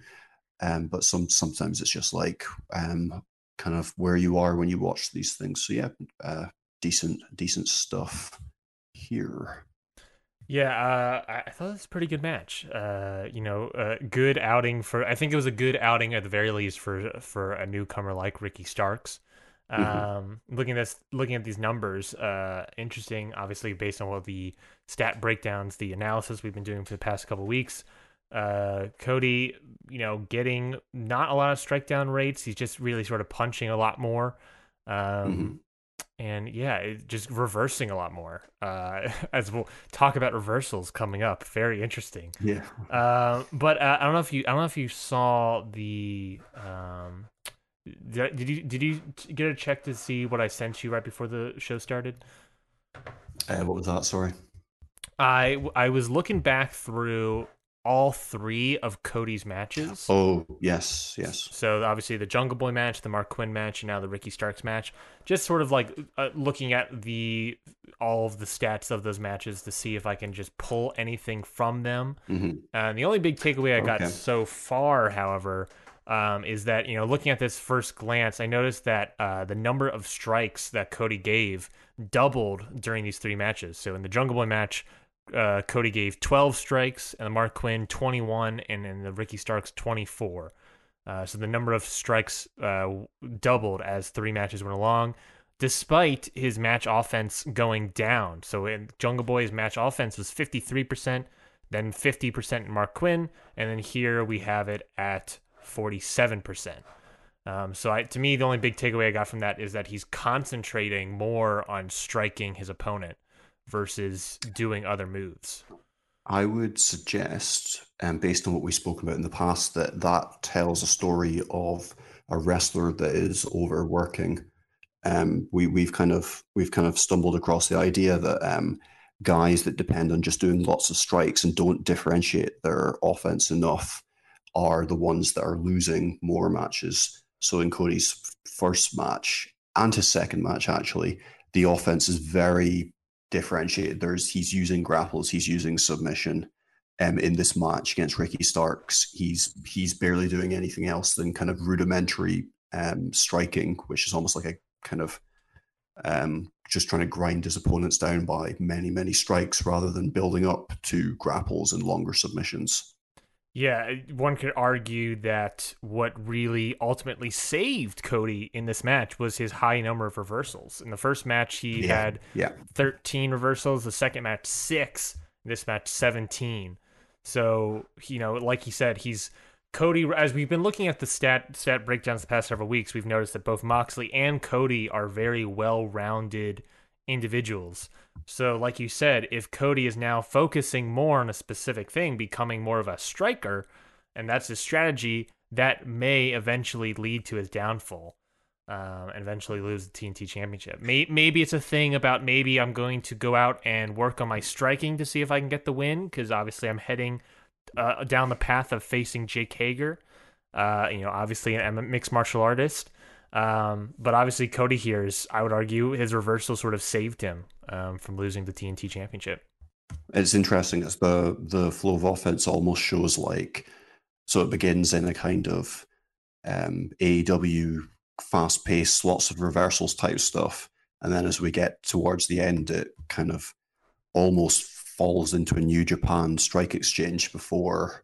um, but some sometimes it's just like um, kind of where you are when you watch these things. So yeah, uh, decent decent stuff here. Yeah, uh, I thought it was a pretty good match. Uh, you know, a good outing for. I think it was a good outing at the very least for for a newcomer like Ricky Starks. Mm-hmm. Um, looking at this, looking at these numbers, uh, interesting. Obviously, based on what the stat breakdowns, the analysis we've been doing for the past couple weeks. Uh, Cody, you know, getting not a lot of strike down rates. He's just really sort of punching a lot more. Um, mm-hmm. And yeah, just reversing a lot more. Uh, [LAUGHS] as we'll talk about reversals coming up, very interesting. Yeah. Uh, but uh, I don't know if you, I don't know if you saw the um, did, did you did you get a check to see what I sent you right before the show started? Uh, what was that? Sorry. I I was looking back through all three of Cody's matches. Oh yes, yes. So obviously the Jungle Boy match, the Marq Quen match, and now the Ricky Starks match. Just sort of like uh, looking at the all of the stats of those matches to see if I can just pull anything from them. Mm-hmm. And the only big takeaway I got okay. so far, however, um, is that you know looking at this first glance, I noticed that uh, the number of strikes that Cody gave doubled during these three matches. So in the Jungle Boy match, uh, Cody gave 12 strikes, and the Marq Quen 21, and then the Ricky Starks 24. Uh, so the number of strikes uh, doubled as three matches went along, despite his match offense going down. So in Jungle Boy's match offense was 53%, then 50% in Marq Quen, and then here we have it at 47%. Um, so I, to me, the only big takeaway I got from that is that he's concentrating more on striking his opponent versus doing other moves. I would suggest, um, based on what we've spoken about in the past, that that tells a story of a wrestler that is overworking. Um, we we've kind of we've kind of stumbled across the idea that um, guys that depend on just doing lots of strikes and don't differentiate their offense enough are the ones that are losing more matches. So in Cody's first match and his second match, actually, the offense is very differentiated. There's he's using grapples, he's using submission. Um, in this match against Ricky Starks, he's he's barely doing anything else than kind of rudimentary um, striking, which is almost like a kind of um, just trying to grind his opponents down by many many strikes rather than building up to grapples and longer submissions. Yeah, one could argue that what really ultimately saved Cody in this match was his high number of reversals. In the first match, he yeah, had yeah. 13 reversals. The second match, six. This match, 17. So, you know, like he said, he's Cody. As we've been looking at the stat stat breakdowns the past several weeks, we've noticed that both Moxley and Cody are very well rounded individuals. So, like you said, if Cody is now focusing more on a specific thing, becoming more of a striker, and that's his strategy, that may eventually lead to his downfall um, and eventually lose the TNT Championship. Maybe it's a thing about maybe I'm going to go out and work on my striking to see if I can get the win, because obviously I'm heading uh, down the path of facing Jake Hager. Uh, you know, obviously a mixed martial artist. Um, but obviously, Cody here is, I would argue, his reversal sort of saved him um, from losing the TNT Championship. It's interesting as the the flow of offense almost shows like so it begins in a kind of um, AEW fast paced, lots of reversals type stuff, and then as we get towards the end, it kind of almost falls into a New Japan strike exchange before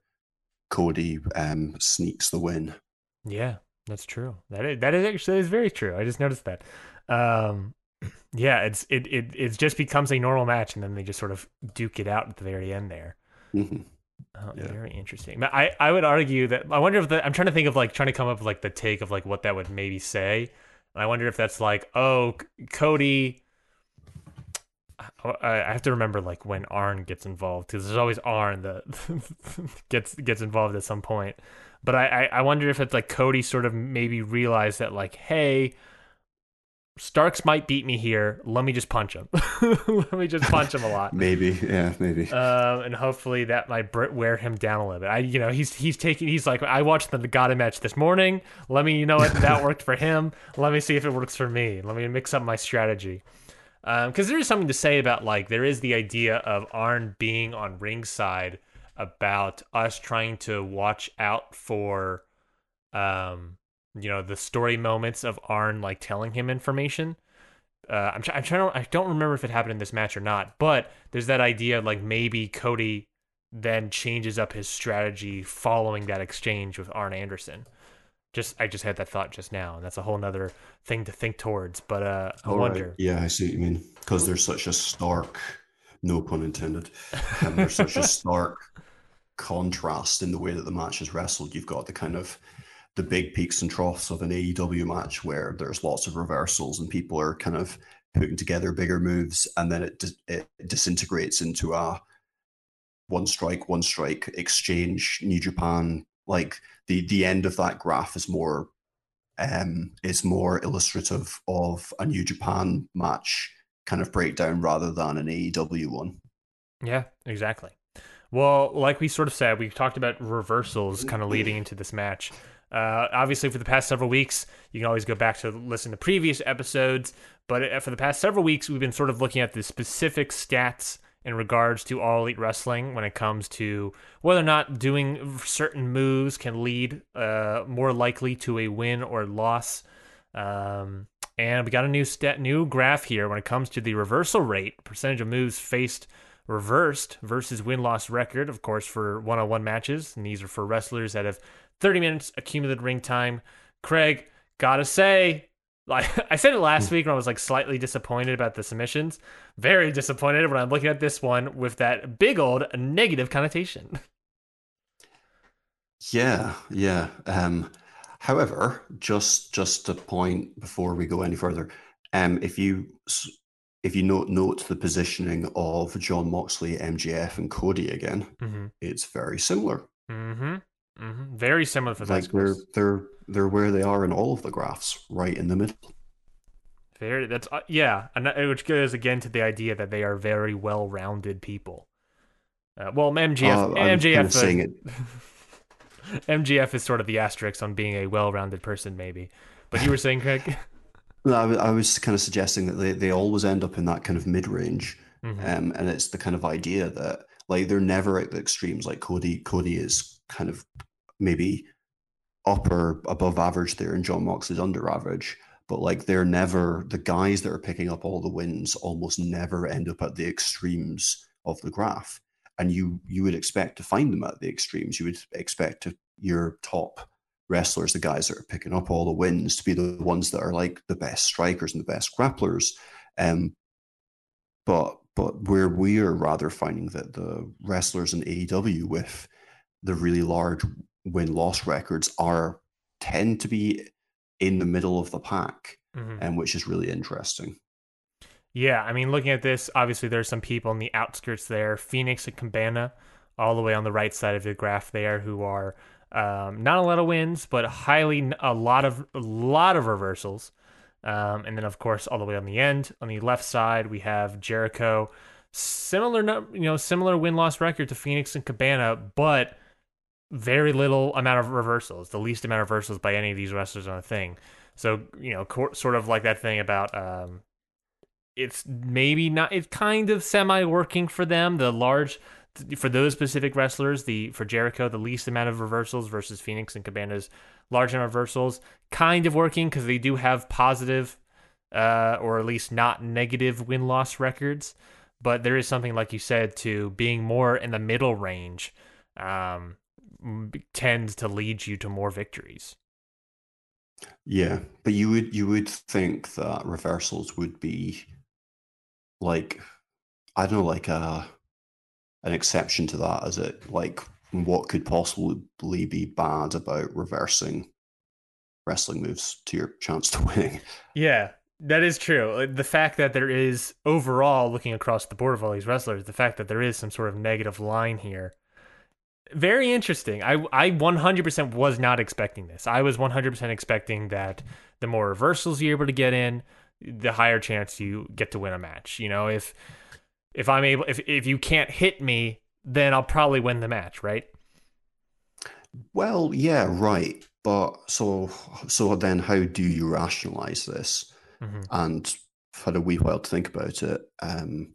Cody um, sneaks the win. Yeah, that's true. That is, that is actually that is very true. I just noticed that. Um, [CLEARS THROAT] yeah, it's it, it it just becomes a normal match, and then they just sort of duke it out at the very end there. hmm Oh, Yeah. Very interesting. I, I would argue that I wonder if the, I'm trying to think of like trying to come up with like the take of like what that would maybe say. And I wonder if that's like, oh, Cody. I I have to remember like when Arn gets involved because there's always Arn that [LAUGHS] gets gets involved at some point. But I, I I wonder if it's like Cody sort of maybe realized that like, hey, Starks might beat me here. Let me just punch him. [LAUGHS] Let me just punch him a lot [LAUGHS] Maybe, yeah, maybe. um, and hopefully that might wear him down a little bit. I, you know, he's he's taking. He's like, I watched the Nagata match this morning. Let me, you know what, that worked for him. Let me see if it works for me. Let me mix up my strategy. Because there is something to say about like there is the idea of Arn being on ringside about us trying to watch out for, um, you know, the story moments of Arn like telling him information uh, I'm, I'm trying to I don't remember if it happened in this match or not, but there's that idea like maybe Cody then changes up his strategy following that exchange with Arn Anderson. Just I just had that thought just now, and that's a whole nother thing to think towards. But uh, I All right. wonder. Yeah, I see what you mean. Because there's such a stark, no pun intended, um, there's such a [LAUGHS] stark contrast in the way that the match is wrestled. You've got the kind of the big peaks and troughs of an AEW match where there's lots of reversals and people are kind of putting together bigger moves, and then it it disintegrates into a one strike, one strike exchange. New Japan, like the the end of that graph is more um, is more illustrative of a New Japan match kind of breakdown rather than an AEW one. Yeah, exactly. Well, like we sort of said, we've talked about reversals kind of leading into this match. Uh, obviously, for the past several weeks, you can always go back to listen to previous episodes. But uh, for the past several weeks, we've been sort of looking at the specific stats in regards to all elite wrestling when it comes to whether or not doing certain moves can lead uh, more likely to a win or loss. Um, and we got a new stat, new graph here when it comes to the reversal rate, percentage of moves faced reversed versus win loss record, of course, for one on one matches. And these are for wrestlers that have 30 minutes accumulated ring time. Craig, gotta say, like [LAUGHS] I said it last week when I was like slightly disappointed about the submissions. Very disappointed when I'm looking at this one with that big old negative connotation. [LAUGHS] Yeah, yeah. Um, however, just just a point before we go any further, um, if you if you note note the positioning of Jon Moxley, MJF, and Cody again, Mm-hmm. it's very similar. Mm-hmm. Mm-hmm. Very similar for Like that. they're they're they're where they are in all of the graphs, right in the middle. Very. That's uh, yeah, and that- which goes again to the idea that they are very well-rounded people. Uh, well, MGF, Uh, I'm MJF, kind of saying it. [LAUGHS] MJF is sort of the asterisk on being a well-rounded person, maybe. But you were saying, Craig? [LAUGHS] No, I, I was kind of suggesting that they, they always end up in that kind of mid range, Mhm. um, and it's the kind of idea that like they're never at the extremes. Like Cody, Cody is kind of maybe upper above average there, and Jon Moxley's under average. But like they're never the guys that are picking up all the wins almost never end up at the extremes of the graph. And you you would expect to find them at the extremes. You would expect to, your top wrestlers, the guys that are picking up all the wins, to be the ones that are like the best strikers and the best grapplers. Um, but but where we are rather finding that the wrestlers in AEW with the really large win loss records are tend to be in the middle of the pack, Mhm. and which is really interesting. Yeah, I mean, looking at this, obviously there's some people in the outskirts there, Fenix and Cabana, all the way on the right side of the graph there, who are um, not a lot of wins, but highly a lot of a lot of reversals. Um, and then of course all the way on the end, on the left side, we have Jericho, similar you know similar win loss record to Fenix and Cabana, but very little amount of reversals, the least amount of reversals by any of these wrestlers on the thing. So you know, co- sort of like that thing about um, it's maybe not it's kind of semi working for them the large for those specific wrestlers the for jericho the least amount of reversals versus fenix and cabana's large amount of reversals kind of working because they do have positive uh, or at least not negative win loss records but there is something like you said to being more in the middle range um, tends to lead you to more victories. Yeah, but you would you would think that reversals would be like I don't know, like a an exception to that. Is it like what could possibly be bad about reversing wrestling moves to your chance to winning? Yeah, that is true. Uh, the fact that there is overall, looking across the board of all these wrestlers, the fact that there is some sort of negative line here very interesting. I I 100% was not expecting this. I was 100% expecting that the more reversals you're able to get in, the higher chance you get to win a match. You know, if if I'm able if if you can't hit me, then I'll probably win the match, right? Well, yeah, right. But so so then how do you rationalize this? Mm-hmm. And I've had a wee while to think about it. Um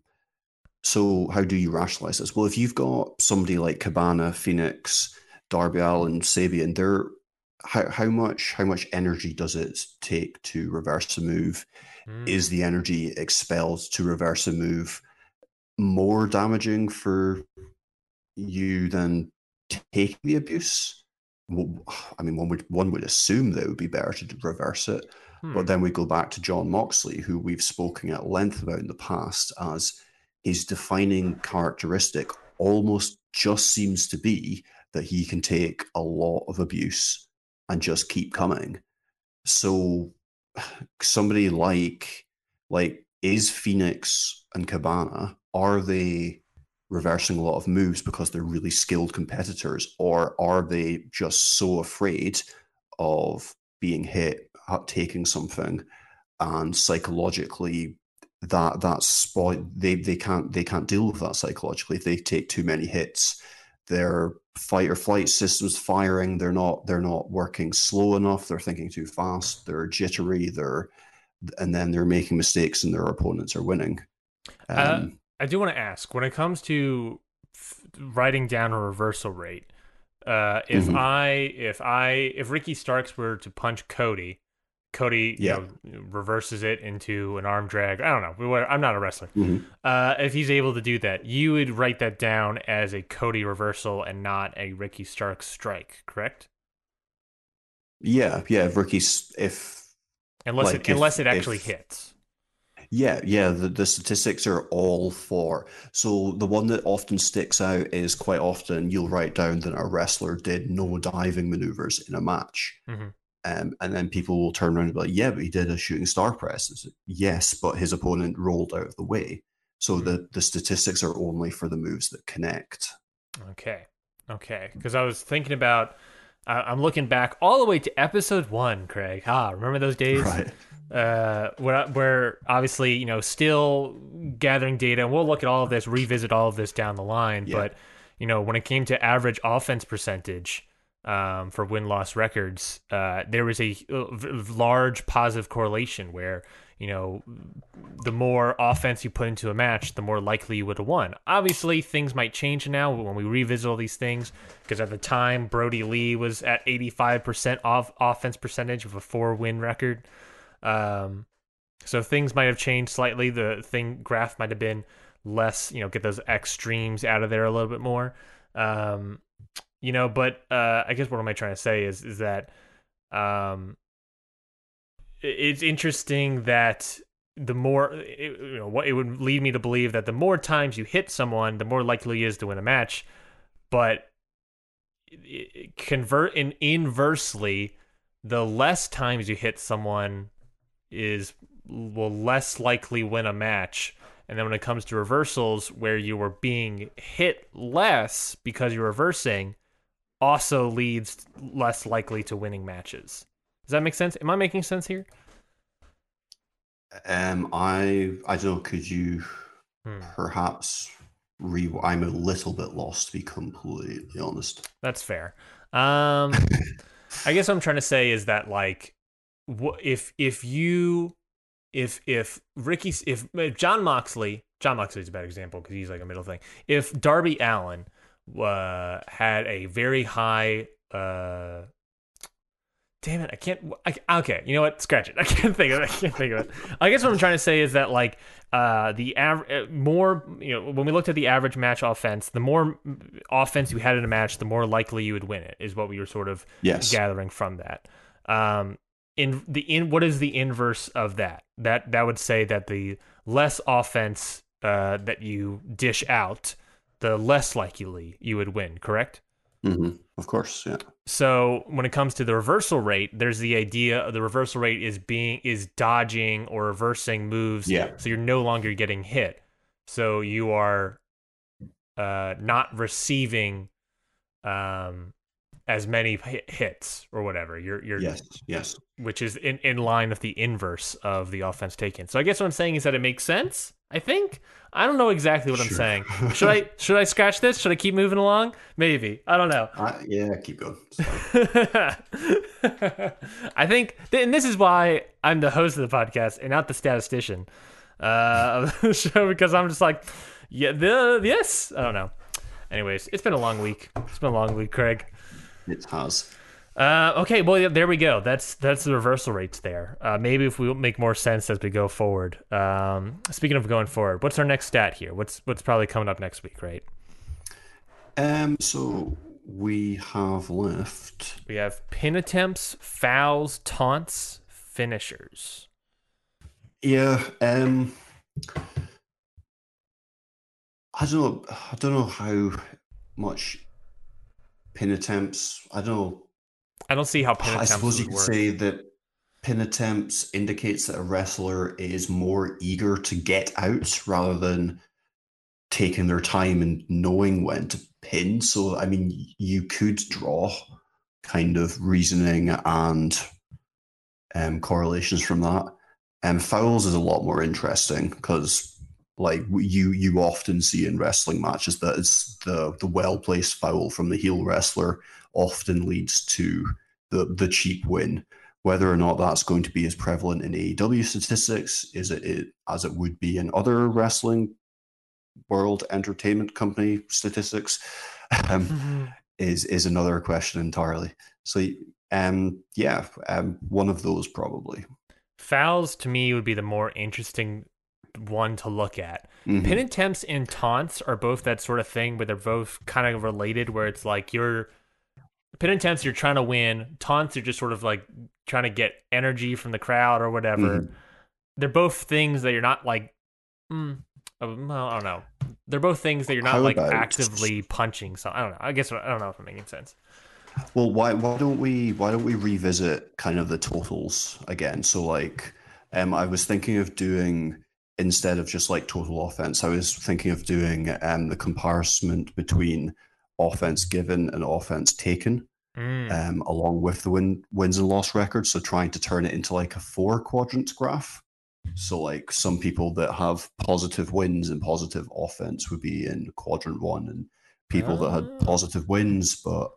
so how do you rationalize this? Well, if you've got somebody like Cabana, Fenix, Darby Allin, Sabian, they're how, how much how much energy does it take to reverse a move? Mm. Is the energy expelled to reverse a move more damaging for you than taking the abuse? Well, I mean, one would one would assume that it would be better to reverse it, hmm. but then we go back to Jon Moxley, who we've spoken at length about in the past as his defining characteristic almost just seems to be that he can take a lot of abuse and just keep coming. So [SIGHS] somebody like like is Fenix and Cabana are they reversing a lot of moves because they're really skilled competitors or are they just so afraid of being hit taking something and psychologically that that spot they they can't they can't deal with that psychologically if they take too many hits their fight or flight systems firing they're not they're not working slow enough they're thinking too fast they're jittery they're and then they're making mistakes and their opponents are winning uh, um, uh, i do want to ask when it comes to f- writing down a reversal rate uh, if mm-hmm. i if i if ricky starks were to punch cody Cody, yeah. you know, reverses it into an arm drag. I don't know. I'm not a wrestler. Mm-hmm. Uh, if he's able to do that, you would write that down as a Cody reversal and not a Ricky Stark strike, correct? Yeah, yeah. If Ricky's if unless like, it if, unless it actually if, hits. Yeah, yeah. The, the statistics are all for. So the one that often sticks out is quite often you'll write down that a wrestler did no diving maneuvers in a match. Mm-hmm um, and then people will turn around and be like, yeah, but he did a shooting star press. yes, but his opponent rolled out of the way. So mm-hmm. the, the statistics are only for the moves that connect. Okay. Okay. Because I was thinking about, uh, I'm looking back all the way to episode one, Craig. Ah, remember those [LAUGHS] days? Right. Uh, where, where obviously, you know, still gathering data, and we'll look at all of this, revisit all of this down the line. Yeah. But, you know, when it came to average offense percentage, um, for win loss records, uh, there was a large positive correlation where you know the more offense you put into a match, the more likely you would have won. Obviously, things might change now when we revisit all these things because at the time Brodie Lee was at 85% off offense percentage of a four win record. Um, so things might have changed slightly. The thing graph might have been less, you know, get those extremes out of there a little bit more. Um, you know but uh i guess what am i trying to say is is that um it's interesting that the more it, you know what it would lead me to believe that the more times you hit someone the more likely he is to win a match. But convert in inversely the less times you hit someone is will less likely win a match. And then when it comes to reversals where you were being hit less because you're reversing also leads less likely to winning matches. Does that make sense? Am I making sense here? Um, I I don't know. Could you hmm. perhaps re? I'm a little bit lost, to be completely honest. That's fair. Um, [LAUGHS] I guess what I'm trying to say is that like, if if you if if Ricky if, if Jon Moxley Jon Moxley is a bad example because he's like a middle thing. If Darby Allin uh, had a very high uh, damn it, I can't. I, okay, you know what? Scratch it. [LAUGHS] I can't think of it. I can't think of it. I guess what I'm trying to say is that like uh, the average more you know when we looked at the average match offense, the more offense you had in a match, the more likely you would win it. Is what we were sort of Yes. gathering from that. Um, in the in what is the inverse of that? That that would say that the less offense uh, that you dish out, the less likely you would win. Correct. Mm-hmm. Of course, yeah. So when it comes to the reversal rate, there's the idea of the reversal rate is being is dodging or reversing moves. Yeah. So you're no longer getting hit. So you are uh, not receiving um, as many hits or whatever. You're you're Yes, yes. which is in, in line with the inverse of the offense taken. So I guess what I'm saying is that it makes sense. I think I don't know exactly what I'm saying. [LAUGHS] Should I should I scratch this? Should I keep moving along? Maybe I don't know. I, yeah, keep going. [LAUGHS] I think, and this is why I'm the host of the podcast and not the statistician uh, of the [LAUGHS] show because I'm just like, yeah, the yes, I don't know. Anyways, it's been a long week. It's been a long week, Craig. It has. Uh, okay, well, yeah, there we go. That's that's the reversal rates there. Uh, maybe if we make more sense as we go forward. Um, speaking of going forward, what's our next stat here? What's what's probably coming up next week, right? Um, so we have left. We have pin attempts, fouls, taunts, finishers. Yeah. Um. I don't know. I don't know how much pin attempts. I don't know. I don't see how pin I suppose you could work. say that pin attempts indicates that a wrestler is more eager to get out rather than taking their time and knowing when to pin. So, I mean, you could draw kind of reasoning and um, correlations from that. And fouls is a lot more interesting because, like you, you often see in wrestling matches that it's the the well placed foul from the heel wrestler often leads to the the cheap win. Whether or not that's going to be as prevalent in AEW statistics is it, it as it would be in other wrestling world entertainment company statistics um, is is another question entirely. So um yeah, um, one of those probably. Fouls to me would be the more interesting one to look at. Mhm. Pin attempts and taunts are both that sort of thing where they're both kind of related where it's like you're pin attempts you're trying to win, taunts are just sort of like trying to get energy from the crowd or whatever. Mhm. They're both things that you're not like mm, uh, well, I don't know. They're both things that you're not How like about- actively punching. So I don't know. I guess I don't know if I'm making sense. Well, why why don't we why don't we revisit kind of the totals again? So like, um, I was thinking of doing instead of just like total offense, I was thinking of doing um the comparison between offense given and offense taken, Mm. um, along with the win wins and loss records. So trying to turn it into like a four quadrant graph. So like some people that have positive wins and positive offense would be in quadrant one, and people that had Ah. positive wins but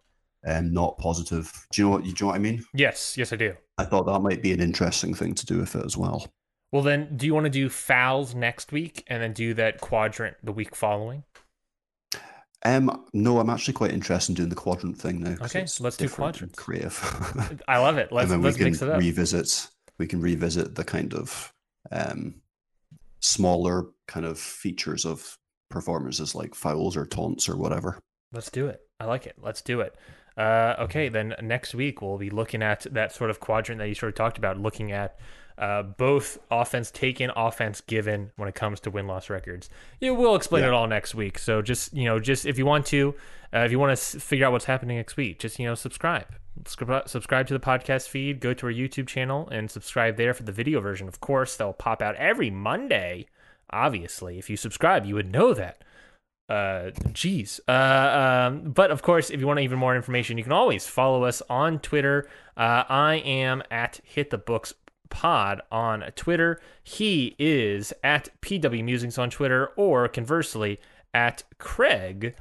um, not positive. Do you know what do you know what I mean? Yes, yes I do. I thought that might be an interesting thing to do with it as well. Well, then, do you want to do fouls next week and then do that quadrant the week following? Um, no, I'm actually quite interested in doing the quadrant thing now. Okay, so let's do quadrant. Creative. [LAUGHS] I love it. Let's and then let's we can mix it up. revisit. We can revisit the kind of um, smaller kind of features of performances like fouls or taunts or whatever. Let's do it. I like it. Let's do it. Uh, okay, then next week we'll be looking at that sort of quadrant that you sort of talked about, looking at uh, both offense taken, offense given when it comes to win loss records. Yeah, we'll explain Yeah. it all next week. So just you know, just if you want to, uh, if you want to s- figure out what's happening next week, just you know, subscribe. Subscribe subscribe to the podcast feed. Go to our YouTube channel and subscribe there for the video version. Of course, they'll pop out every Monday. Obviously, if you subscribe, you would know that uh geez uh um but of course if you want even more information you can always follow us on twitter uh i am at hit the books pod on twitter he is at pw musings on twitter or conversely at craig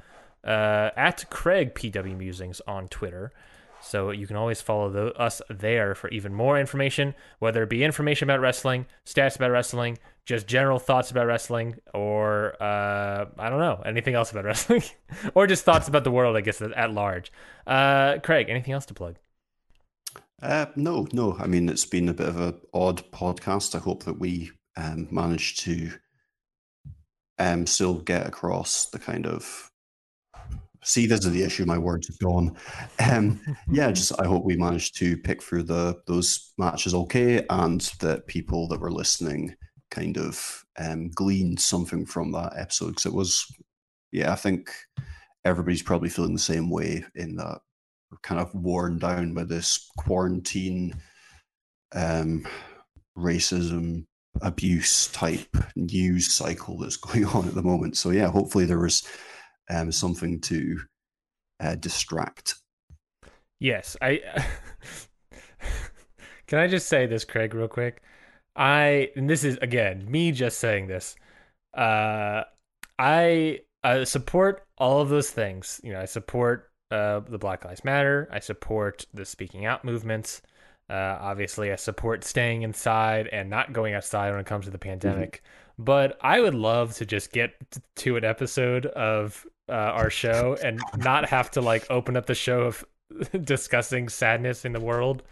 uh at craig pw musings on twitter so you can always follow the, us there for even more information, whether it be information about wrestling, stats about wrestling, just general thoughts about wrestling, or uh, I don't know anything else about [LAUGHS] wrestling, or just thoughts about the world, I guess at, large. Uh, Craig, anything else to plug? Uh, no, no. I mean, it's been a bit of an odd podcast. I hope that we um, managed to um, still get across the kind of. See, this is the issue. My words have gone. Um, [LAUGHS] yeah, just I hope we managed to pick through the those matches okay, and that people that were listening kind of um, gleaned something from that episode because it was, yeah, I think everybody's probably feeling the same way in that kind of worn down by this quarantine, um, racism, abuse type news cycle that's [LAUGHS] going on at the moment. So yeah, hopefully there was um, something to uh, distract. Yes, I. [LAUGHS] Can I just say this, Craig, real quick? I and this is again me just saying this. Uh, I uh, support all of those things. You know, I support uh, the Black Lives Matter. I support the speaking out movements. Uh, obviously, I support staying inside and not going outside when it comes to the pandemic. Mm-hmm. But I would love to just get to an episode of uh, our show and not have to like open up the show of [LAUGHS] discussing sadness in the world.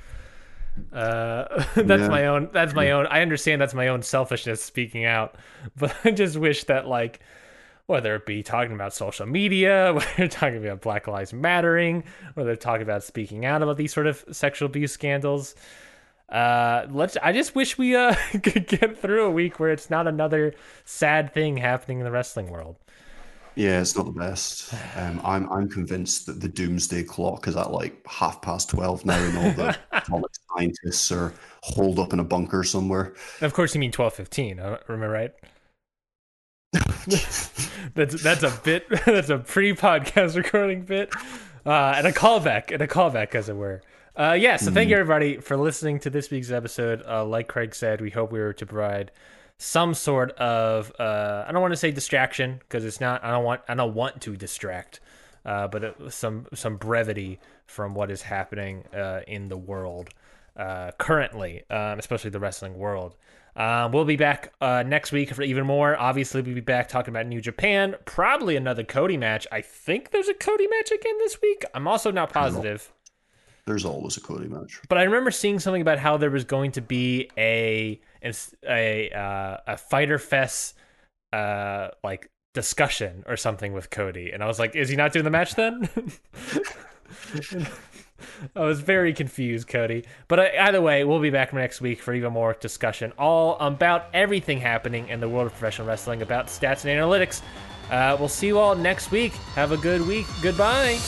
Uh, [LAUGHS] that's yeah. my own. That's my own. I understand that's my own selfishness speaking out, [LAUGHS] but I just wish that like whether it be talking about social media, [LAUGHS] whether they're talking about Black Lives Mattering, whether they're talking about speaking out about these sort of sexual abuse scandals. Uh, let's. I just wish we uh [LAUGHS] could get through a week where it's not another sad thing happening in the wrestling world. Yeah, it's not the best. Um, I'm I'm convinced that the doomsday clock is at like half past twelve now, and all the atomic [LAUGHS] scientists are holed up in a bunker somewhere. of course, you mean twelve fifteen. Uh, remember right? That's that's a bit. [LAUGHS] That's a pre-podcast [LAUGHS] recording bit, uh, and a callback, and a callback, as it were. Uh, yeah. So mm thank you mm-hmm. everybody for listening to this week's episode. Uh, like Craig said, we hope we were to provide some sort of uh, I don't want to say distraction because it's not. I don't want. I don't want to distract. Uh, but it, some some brevity from what is happening uh, in the world uh, currently, um, especially the wrestling world. Um, we'll be back uh, next week for even more. Obviously, we'll be back talking about New Japan. Probably another Cody match. I think there's a Cody match again this week. I'm also not positive. There's always a Cody match. But I remember seeing something about how there was going to be a a uh, a Fyter Fest uh, like discussion or something with Cody, and I was like, is he not doing the match then? [LAUGHS] [LAUGHS] I was very confused, Cody. But uh, either way, we'll be back next week for even more discussion, all about everything happening in the world of professional wrestling, about stats and analytics. Uh, we'll see you all next week. Have a good week. Goodbye.